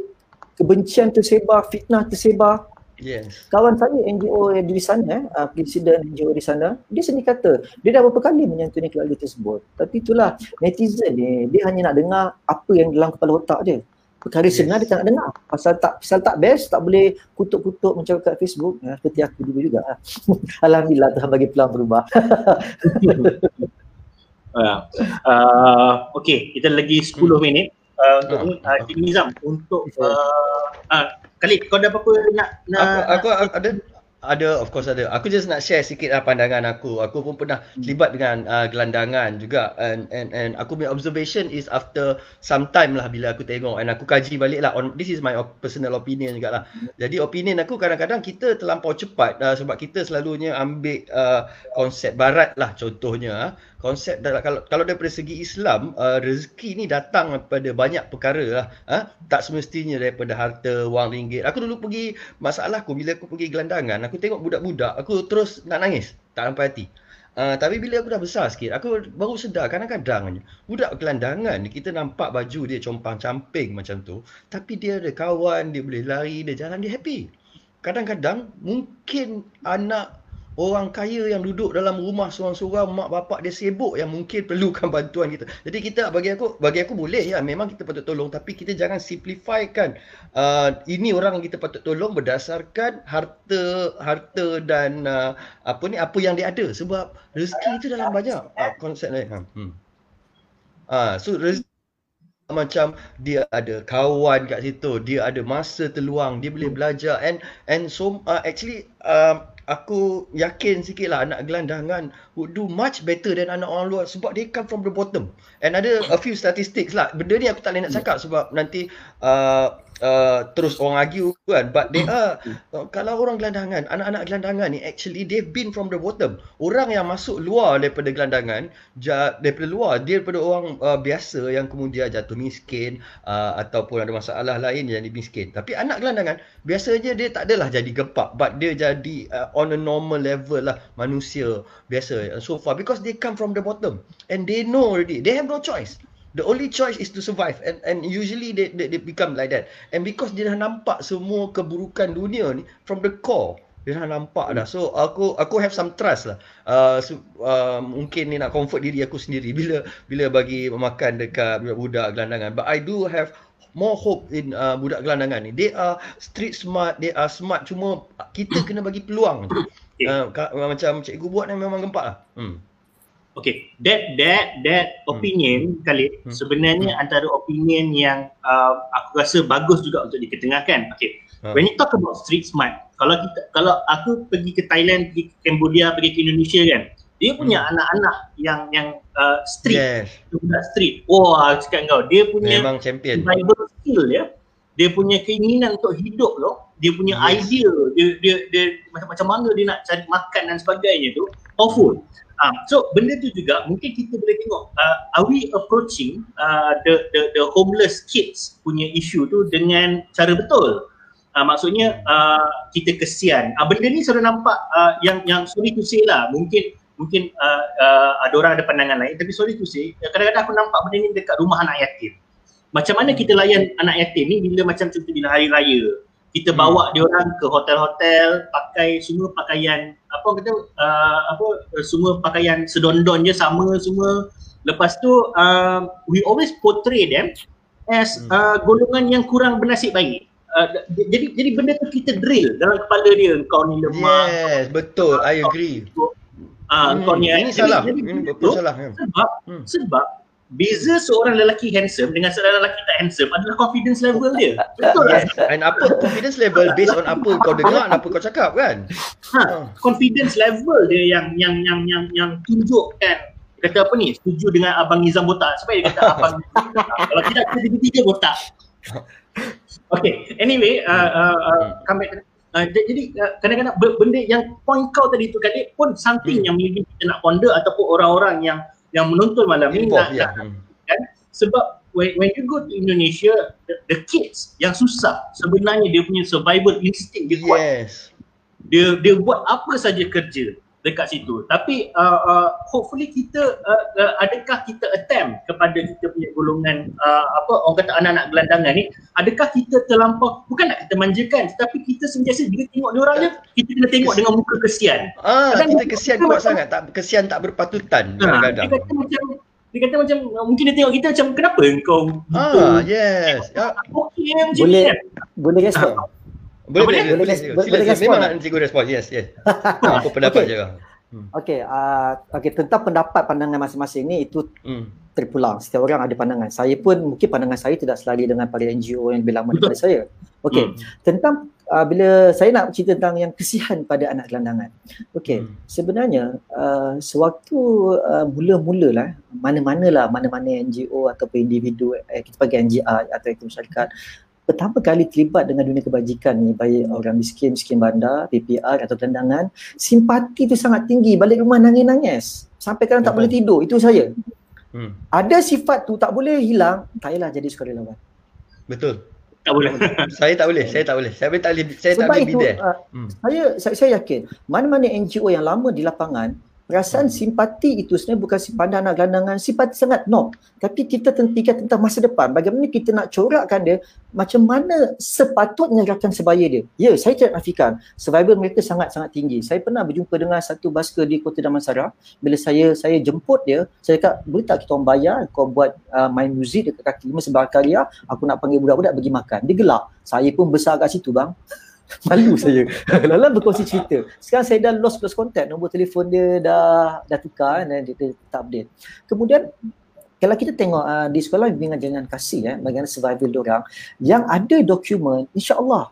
Kebencian tersebar, fitnah tersebar. Yes. Kawan saya NGO yang di sana, uh, presiden NGO di sana, dia sendiri kata, dia dah berapa kali menyantuni keluarga tersebut. Tapi itulah, netizen ni, dia hanya nak dengar apa yang dalam kepala otak dia. Perkara yes. sebenar dia tak nak dengar. Pasal tak pasal tak best, tak boleh kutuk-kutuk macam kat Facebook. Ya, seperti aku dulu juga. Alhamdulillah Tuhan bagi peluang berubah. uh, uh, okay, kita lagi 10 hmm. minit uh, untuk uh, uh, Nizam untuk uh, uh, Khalid kau ada apa-apa nak nak aku, aku, aku ada ada of course ada. Aku just nak share sikit lah pandangan aku. Aku pun pernah hmm. terlibat dengan uh, gelandangan juga and and and aku punya observation is after some time lah bila aku tengok and aku kaji balik lah on this is my personal opinion juga lah. Hmm. Jadi opinion aku kadang-kadang kita terlampau cepat uh, sebab kita selalunya ambil uh, konsep barat lah contohnya. Uh konsep kalau kalau daripada segi Islam uh, rezeki ni datang daripada banyak perkara lah ha? tak semestinya daripada harta wang ringgit aku dulu pergi masalah aku bila aku pergi gelandangan aku tengok budak-budak aku terus nak nangis tak sampai hati Uh, tapi bila aku dah besar sikit, aku baru sedar kadang-kadang budak gelandangan kita nampak baju dia compang camping macam tu, tapi dia ada kawan, dia boleh lari, dia jalan, dia happy. Kadang-kadang mungkin anak orang kaya yang duduk dalam rumah seorang-seorang mak bapak dia sibuk yang mungkin perlukan bantuan kita. Jadi kita bagi aku bagi aku boleh ya memang kita patut tolong tapi kita jangan simplifikan uh, ini orang yang kita patut tolong berdasarkan harta harta dan uh, apa ni apa yang dia ada sebab rezeki itu dalam banyak uh, konsep lain. Ha. Hmm. Ah, so rezeki macam dia ada kawan kat situ, dia ada masa terluang, dia boleh belajar and and so uh, actually uh, aku yakin sikit lah anak gelandangan would do much better than anak orang luar sebab they come from the bottom. And ada a few statistics lah. Benda ni aku tak boleh nak cakap sebab nanti uh, uh, terus orang argue kan. But they are uh, kalau orang gelandangan anak-anak gelandangan ni actually they've been from the bottom. Orang yang masuk luar daripada gelandangan ja, daripada luar dia daripada orang uh, biasa yang kemudian jatuh miskin uh, ataupun ada masalah lain yang jadi miskin. Tapi anak gelandangan biasanya dia tak adalah jadi gempak but dia jadi uh, on a normal level lah manusia biasa. So far because they come from the bottom and they know already. They have no choice The only choice is to survive and and usually they, they they become like that. And because dia dah nampak semua keburukan dunia ni from the core, dia dah nampak dah. So aku aku have some trust lah. Uh, so, uh, mungkin ni nak comfort diri aku sendiri bila bila bagi makan dekat budak-budak gelandangan. But I do have more hope in uh, budak gelandangan ni. They are street smart, they are smart. Cuma kita kena bagi peluang. Uh, macam cikgu buat ni memang gempak lah. Hmm. Okay, that that that hmm. opinion hmm. kali hmm. sebenarnya hmm. antara opinion yang uh, aku rasa bagus juga untuk diketengahkan. Okay, hmm. when you talk about street smart, kalau kita kalau aku pergi ke Thailand, pergi ke Cambodia, pergi ke Indonesia kan, dia punya hmm. anak-anak yang yang uh, street, yes. street. Wah, cakap kau, dia punya memang champion. Survival skill ya. Dia punya keinginan untuk hidup loh. Dia punya yes. idea, dia, dia dia macam macam mana dia nak cari makan dan sebagainya tu, powerful. Uh, so benda tu juga mungkin kita boleh tengok uh, are we approaching uh, the the the homeless kids punya issue tu dengan cara betul. Uh, maksudnya uh, kita kesian. Uh, benda ni sudah nampak uh, yang yang sorry to say lah mungkin mungkin uh, uh, ada orang ada pandangan lain tapi sorry to say kadang-kadang aku nampak benda ni dekat rumah anak yatim. Macam mana kita layan anak yatim ni bila macam contoh bila hari raya kita bawa hmm. dia orang ke hotel-hotel pakai semua pakaian apa kata uh, apa semua pakaian sedondon je sama semua lepas tu uh, we always portray them as hmm. uh, golongan yang kurang bernasib baik uh, jadi jadi benda tu kita drill dalam kepala dia kau ni lemah yes betul i agree ah uh, hmm. kau ni ini salah ini betul salah sebab hmm. sebab beza seorang lelaki handsome dengan seorang lelaki tak handsome adalah confidence level dia. Betul yes. tak? And apa confidence level based on apa kau dengar dan apa kau cakap kan? Ha, confidence level dia yang yang yang yang yang tunjukkan kata apa ni? Setuju dengan abang Nizam botak. Sebab dia kata abang kalau tidak kita tiga-tiga botak. Okay, anyway, uh, uh, uh, come back. Uh, jadi uh, kadang-kadang benda yang point kau tadi tu kali pun something Hmm. yang maybe kita nak ponder ataupun orang-orang yang yang menonton malam ni nak, ya. nak Hmm. sebab when, when you go to Indonesia the, the kids yang susah sebenarnya dia punya survival instinct dia kuat Yes. dia dia buat apa saja kerja dekat situ tapi uh, uh, hopefully kita uh, uh, adakah kita attempt kepada kita punya golongan uh, apa orang kata anak-anak gelandangan ni adakah kita terlampau bukan nak kita manjakan tetapi kita sentiasa bila tengok dia orang je kita kena tengok dengan muka kesian Ah, Kadang- kita kesian kuat sangat. Tak kesian tak berpatutan ha, dia kadang-kadang. kata macam dia kata macam uh, mungkin dia tengok kita macam kenapa kau Ah, yes. Okey macam Boleh. ni kan Boleh boleh, Boleh, boleh, boleh. boleh, boleh Memang tak? nak cikgu respon. Yes, yes. Apa pendapat Okay. je. Okey, uh, okey tentang pendapat pandangan masing-masing ni itu Hmm. terpulang. Setiap orang ada pandangan. Saya pun mungkin pandangan saya tidak selari dengan para NGO yang lebih lama daripada saya. Okey, Hmm. tentang uh, bila saya nak cerita tentang yang kesihan pada anak gelandangan. Okey, Hmm. sebenarnya uh, sewaktu uh, mula-mula lah, mana-mana lah, mana-mana NGO ataupun individu, eh, kita panggil NGI atau itu masyarakat, pertama kali terlibat dengan dunia kebajikan ni, baik orang miskin, miskin bandar, PPR atau gelandangan, simpati tu sangat tinggi, balik rumah nangis-nangis. Sampai kadang tak boleh tidur, itu saya. Hmm. Ada sifat tu tak boleh hilang, tak payahlah jadi sukarelawan. Betul. tak boleh Saya tak boleh, saya tak boleh. Saya tak boleh saya tak boleh be there. uh, Hmm. saya, saya saya yakin mana-mana NGO yang lama di lapangan perasaan simpati itu sebenarnya bukan simpati anak gelandangan simpati sangat no. Tapi kita fikir tentang masa depan. Bagaimana kita nak corakkan dia macam mana sepatutnya rakan sebaya dia. Ya saya tidak nafikan survival mereka sangat-sangat tinggi. Saya pernah berjumpa dengan satu basker di Kota Damansara. Bila saya saya jemput dia saya cakap boleh tak kita orang bayar? Kau buat uh, main muzik dekat kaki lima sebar karya aku nak panggil budak-budak pergi makan. Dia gelak. Saya pun besar kat situ bang malu saya. Lala berkongsi cerita. Sekarang saya dah lost lost contact. Nombor telefon dia dah dah tukar dan dia, dia tak update. Kemudian kalau kita tengok uh, di sekolah bimbingan jalan kasih eh, bagaimana survival diorang yang ada dokumen insyaAllah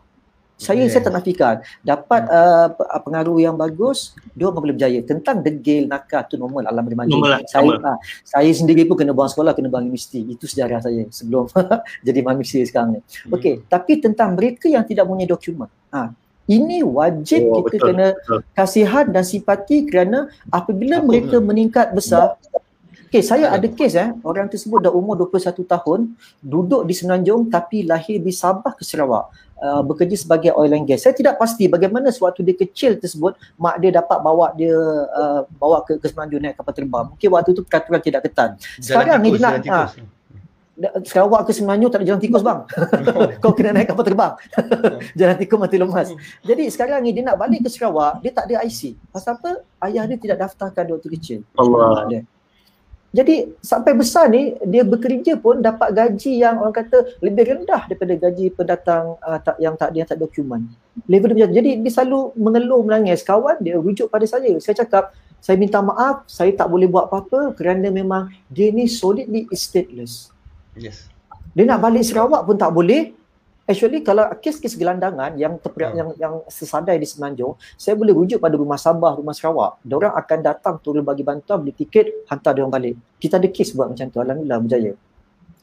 saya Yes. saya tak nafikan dapat uh, pe- uh, pengaruh yang bagus dia orang boleh berjaya. Tentang degil nakal tu normal alam remaja Normal lah, saya uh, saya sendiri pun kena buang sekolah kena buang universiti. Itu sejarah saya sebelum jadi manusia sekarang ni. Hmm. Okey, tapi tentang mereka yang tidak punya dokumen. Ha, ini wajib Oh, kita betul, kena betul. kasihan dan simpati kerana apabila Apa mereka meningkat besar Okey, saya Apa ada kes eh, orang tersebut dah umur 21 tahun, duduk di Semenanjung tapi lahir di Sabah ke Sarawak. Uh, bekerja sebagai oil and gas. Saya tidak pasti bagaimana sewaktu dia kecil tersebut mak dia dapat bawa dia uh, bawa ke, ke Semenanjung naik kapal terbang. Mungkin waktu tu peraturan tidak ketat. Sekarang ni dia nak ha, Sarawak ke Semenanjung tak ada jalan tikus bang. Kau kena naik kapal terbang. jalan tikus mati lemas. Jadi sekarang ni dia nak balik ke Sarawak, dia tak ada IC. Pasal apa? Ayah dia tidak daftarkan dia waktu kecil. Allah dia. Jadi sampai besar ni dia bekerja pun dapat gaji yang orang kata lebih rendah daripada gaji pendatang uh, tak, yang tak dia tak dokumen. Level dia jadi dia selalu mengeluh menangis. Kawan dia rujuk pada saya. Saya cakap saya minta maaf, saya tak boleh buat apa-apa kerana memang dia ni solidly stateless. Yes. Dia nak balik Sarawak pun tak boleh. Actually kalau kes-kes gelandangan yang terper, Hmm. yang yang sesadai di Semenanjung, saya boleh rujuk pada rumah Sabah, rumah Sarawak. Diorang akan datang turun bagi bantuan, beli tiket, hantar dia orang balik. Kita ada kes buat macam tu. Alhamdulillah berjaya.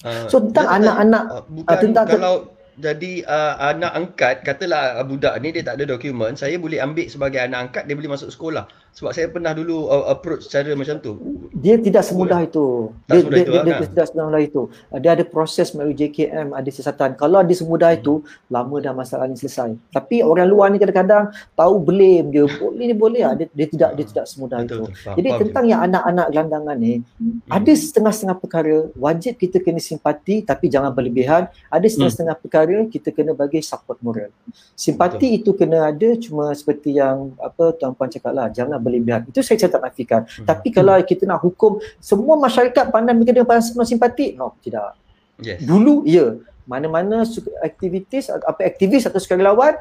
Ah, So tentang anak-anak Ah, bukan Ah, tentang- kalau jadi uh, anak angkat katalah uh, budak ni dia tak ada dokumen saya boleh ambil sebagai anak angkat dia boleh masuk sekolah sebab saya pernah dulu uh, approach cara macam tu dia tidak semudah itu. Dia, semudah dia, itu dia, lah, dia, kan? dia tidak semudah itu. Dia ada proses melalui JKM, ada siasatan. Kalau dia semudah Hmm. itu, lama dah masalah ni selesai. Tapi orang luar ni kadang-kadang tahu blame dia. Boleh ni boleh lah. Dia, dia tidak dia tidak semudah betul itu. betul faham, Jadi faham tentang yang anak-anak gelandangan ni, Hmm. ada setengah-setengah perkara wajib kita kena simpati tapi jangan berlebihan. Ada setengah-setengah perkara kita kena bagi support moral. Simpati itu kena ada cuma seperti yang apa tuan puan cakap lah, jangan berlebihan. Itu saya saya tak nafikan. Hmm. Tapi kalau kita nak hukum semua masyarakat pandang mereka dengan penuh simpati, no, tidak. yes Dulu ya, mana-mana aktivitis apa aktivis atau sukarelawan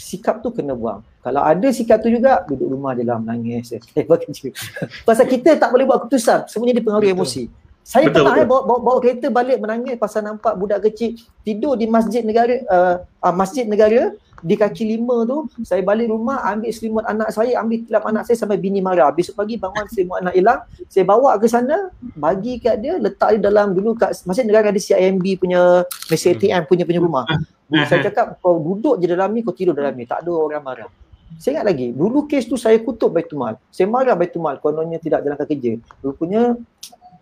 sikap tu kena buang. Kalau ada sikap tu juga duduk rumah je lah menangis. Pasal kita tak boleh buat keputusan, semuanya dipengaruhi Betul. emosi. Saya Betul, pernah betul. eh, bawa, bawa, bawa kereta balik menangis pasal nampak budak kecil tidur di masjid negara uh, uh, masjid negara di kaki lima tu saya balik rumah ambil selimut anak saya ambil tilap anak saya sampai bini marah. Besok pagi bangun selimut anak hilang. Saya bawa ke sana bagi kat dia letak dia dalam dulu kat masa negara ada CIMB punya mesin ATM punya punya rumah. Saya cakap kau duduk je dalam ni kau tidur dalam ni. Tak ada orang marah. Saya ingat lagi dulu kes tu saya kutuk Baitul Mal saya marah Baitul Mal kononnya tidak jalankan kerja. Rupanya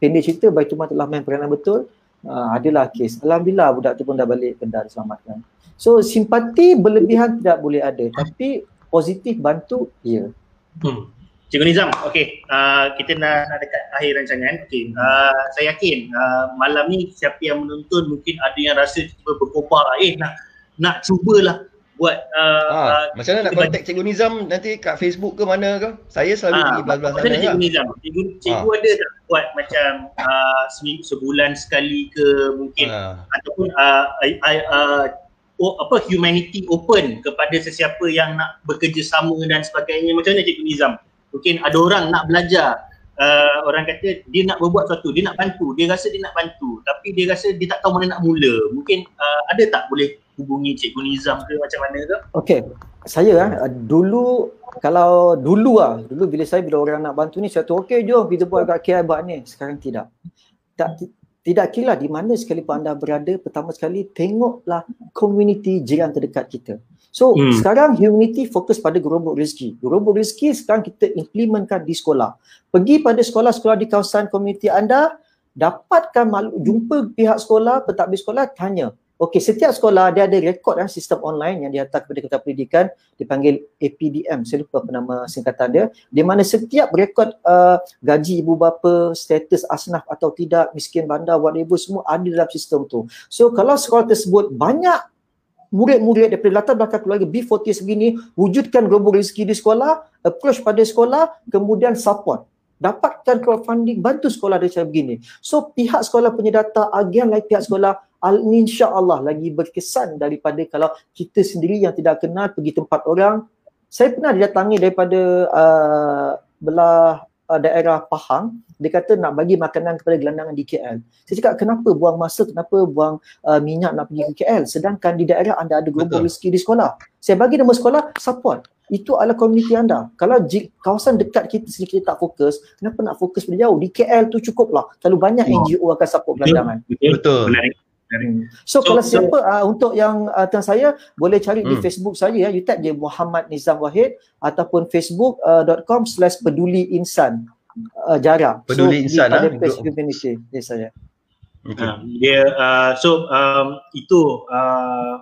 pendek cerita Baitul Mal telah main peranan betul. Uh, adalah kes. Alhamdulillah budak tu pun dah balik Kedah diselamatkan. So simpati berlebihan tidak boleh ada tapi positif bantu ya. Hmm. Cikgu Nizam, okey, uh, kita nak, nak dekat akhir rancangan. Okey, uh, saya yakin uh, malam ni siapa yang menonton mungkin ada yang rasa cuba berkobar, eh nak nak cubalah buat uh, Ha, uh, macam mana nak contact Cikgu Nizam nanti kat Facebook ke mana ke? Saya selalu pergi belah-belah macam sana mana lah. Cikgu Nizam? Cikgu, cikgu ada tak buat macam uh, seminggu, sebulan sekali ke mungkin Ha. ataupun uh, I, I, uh, oh, apa humanity open kepada sesiapa yang nak bekerjasama dan sebagainya macam mana Cikgu Nizam? Mungkin ada orang nak belajar uh, orang kata dia nak berbuat sesuatu, dia nak bantu, dia rasa dia nak bantu tapi dia rasa dia tak tahu mana nak mula. Mungkin uh, ada tak boleh hubungi Cikgu Nizam ke macam mana ke? Okey, saya ah dulu kalau dulu ah dulu bila saya bila orang nak bantu ni saya tu okey jom kita buat kat KL buat ni. Sekarang tidak. Tak tidak kira di mana sekalipun anda berada pertama sekali tengoklah community jiran terdekat kita. So Hmm. sekarang humanity fokus pada gerobok rezeki. Gerobok rezeki sekarang kita implementkan di sekolah. Pergi pada sekolah-sekolah di kawasan komuniti anda, dapatkan malu, jumpa pihak sekolah, pentadbir sekolah, tanya. Okey, setiap sekolah dia ada rekod kan sistem online yang dihantar kepada Ketua Pendidikan dipanggil APDM. Saya lupa apa nama singkatan dia. Di mana setiap rekod uh, gaji ibu bapa, status asnaf atau tidak, miskin bandar, whatever semua ada dalam sistem tu. So kalau sekolah tersebut banyak murid-murid daripada latar belakang keluarga B40 segini wujudkan gerobok rezeki di sekolah, approach pada sekolah, kemudian support. Dapatkan crowdfunding, bantu sekolah dengan cara begini. So pihak sekolah punya data, agen lain pihak sekolah, al- insya-Allah lagi berkesan daripada kalau kita sendiri yang tidak kenal pergi tempat orang. Saya pernah didatangi daripada uh, belah uh, daerah Pahang, dia kata nak bagi makanan kepada gelandangan di KL. Saya cakap kenapa buang masa, kenapa buang uh, minyak nak pergi ke KL sedangkan di daerah anda ada Betul. rezeki di sekolah. Saya bagi nama sekolah support. Itu adalah komuniti anda. Kalau ji, kawasan dekat kita sendiri kita tak fokus, kenapa nak fokus pada jauh? Di KL tu cukuplah. Terlalu banyak. NGO akan support gelandangan. Betul. Menarik. Hmm. So, So- kalau so- siapa uh, untuk yang uh, tentang saya boleh cari di Hmm. Facebook saya ya you type je Muhammad Nizam Wahid ataupun facebook.com slash peduli insan uh, jarak. Peduli so, Insan, di pada ah, page untuk- community ya saya. Okay. Uh, dia uh, so um, itu uh,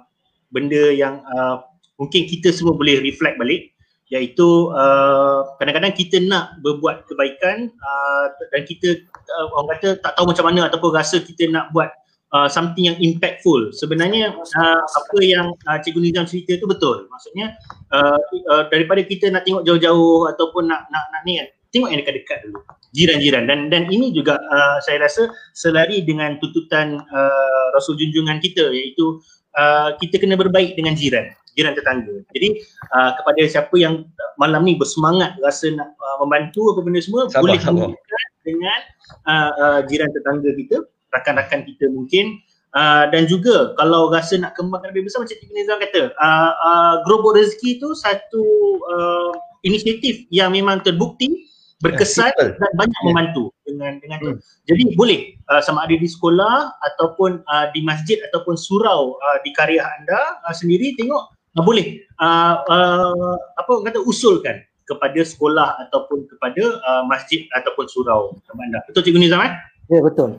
benda yang uh, mungkin kita semua boleh reflect balik iaitu uh, kadang-kadang kita nak berbuat kebaikan uh, dan kita uh, orang kata tak tahu macam mana ataupun rasa kita nak buat uh, something yang impactful. Sebenarnya uh, apa yang uh, Cikgu Nizam cerita tu betul. Maksudnya uh, uh, daripada kita nak tengok jauh-jauh ataupun nak nak nak ni kan tengok yang dekat-dekat dulu. Jiran-jiran. Dan dan ini juga uh, saya rasa selari dengan tuntutan uh, Rasul junjungan kita iaitu uh, kita kena berbaik dengan jiran jiran tetangga. Jadi uh, kepada siapa yang malam ni bersemangat rasa nak uh, membantu apa benda semua Sabar, boleh sabar. komunikasi dengan uh, uh, jiran tetangga kita, rakan-rakan kita mungkin Uh, dan juga kalau rasa nak kembangkan lebih besar macam Cikgu Nizam kata uh, uh, Gerobok Rezeki tu satu uh, inisiatif yang memang terbukti berkesan simple. dan banyak Ya. membantu dengan dengan tu. Hmm. Jadi boleh uh, sama ada di sekolah ataupun uh, di masjid ataupun surau uh, di karya anda uh, sendiri tengok uh, boleh uh, uh, apa kata usulkan kepada sekolah ataupun kepada uh, masjid ataupun surau sama anda. Betul Cikgu Nizam eh? Ya betul.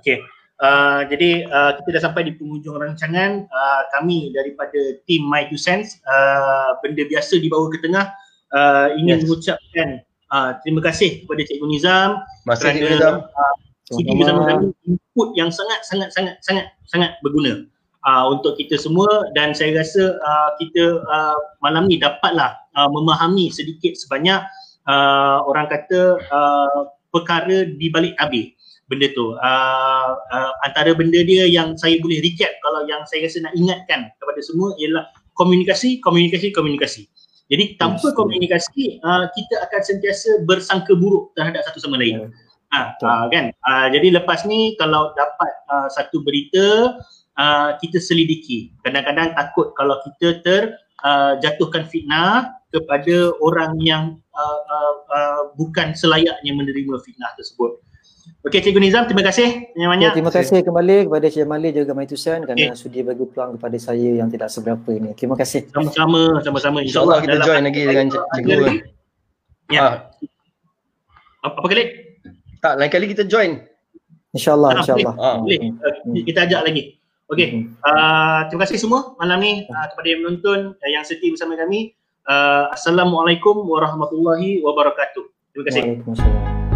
Okey. Uh, jadi uh, kita dah sampai di penghujung rancangan. Uh, kami daripada tim My Two Cents uh, benda biasa dibawa ke tengah uh, ingin Yes. mengucapkan uh, terima kasih kepada Cikgu Nizam Cikgu kerana, Nizam. uh, sidi bersama kami input yang sangat sangat sangat sangat sangat berguna uh, untuk kita semua dan saya rasa uh, kita uh, malam ni dapatlah uh, memahami sedikit sebanyak uh, orang kata uh, perkara di balik tabir benda tu uh, uh, antara benda dia yang saya boleh recap kalau yang saya rasa nak ingatkan kepada semua ialah komunikasi komunikasi komunikasi jadi tanpa Yes. komunikasi uh, kita akan sentiasa bersangka buruk terhadap satu sama lain Ha, Betul. uh, kan uh, jadi lepas ni kalau dapat uh, satu berita uh, kita selidiki. Kadang-kadang takut kalau kita ter uh, jatuhkan fitnah kepada orang yang uh, uh, uh, bukan selayaknya menerima fitnah tersebut. Okey Cikgu Nizam, terima kasih banyak-banyak. Okay, terima kasih kembali kepada Cik Malik juga Maitusan kerana Okey. sudi bagi peluang kepada saya yang tidak seberapa ini. Terima kasih. Sama-sama, sama-sama InsyaAllah kita dalam- join lagi dengan cik- cikgu. Ya. Ah, Apa, apa kali? tak, lain kali kita join. InsyaAllah, Ah, insyaAllah. Ah. Boleh. Uh, kita ajak lagi. Okey. Hmm. Uh, terima kasih semua malam ni uh, kepada yang menonton uh, yang setia bersama kami. Uh, Assalamualaikum warahmatullahi wabarakatuh. Terima kasih. Waalaikumsalam.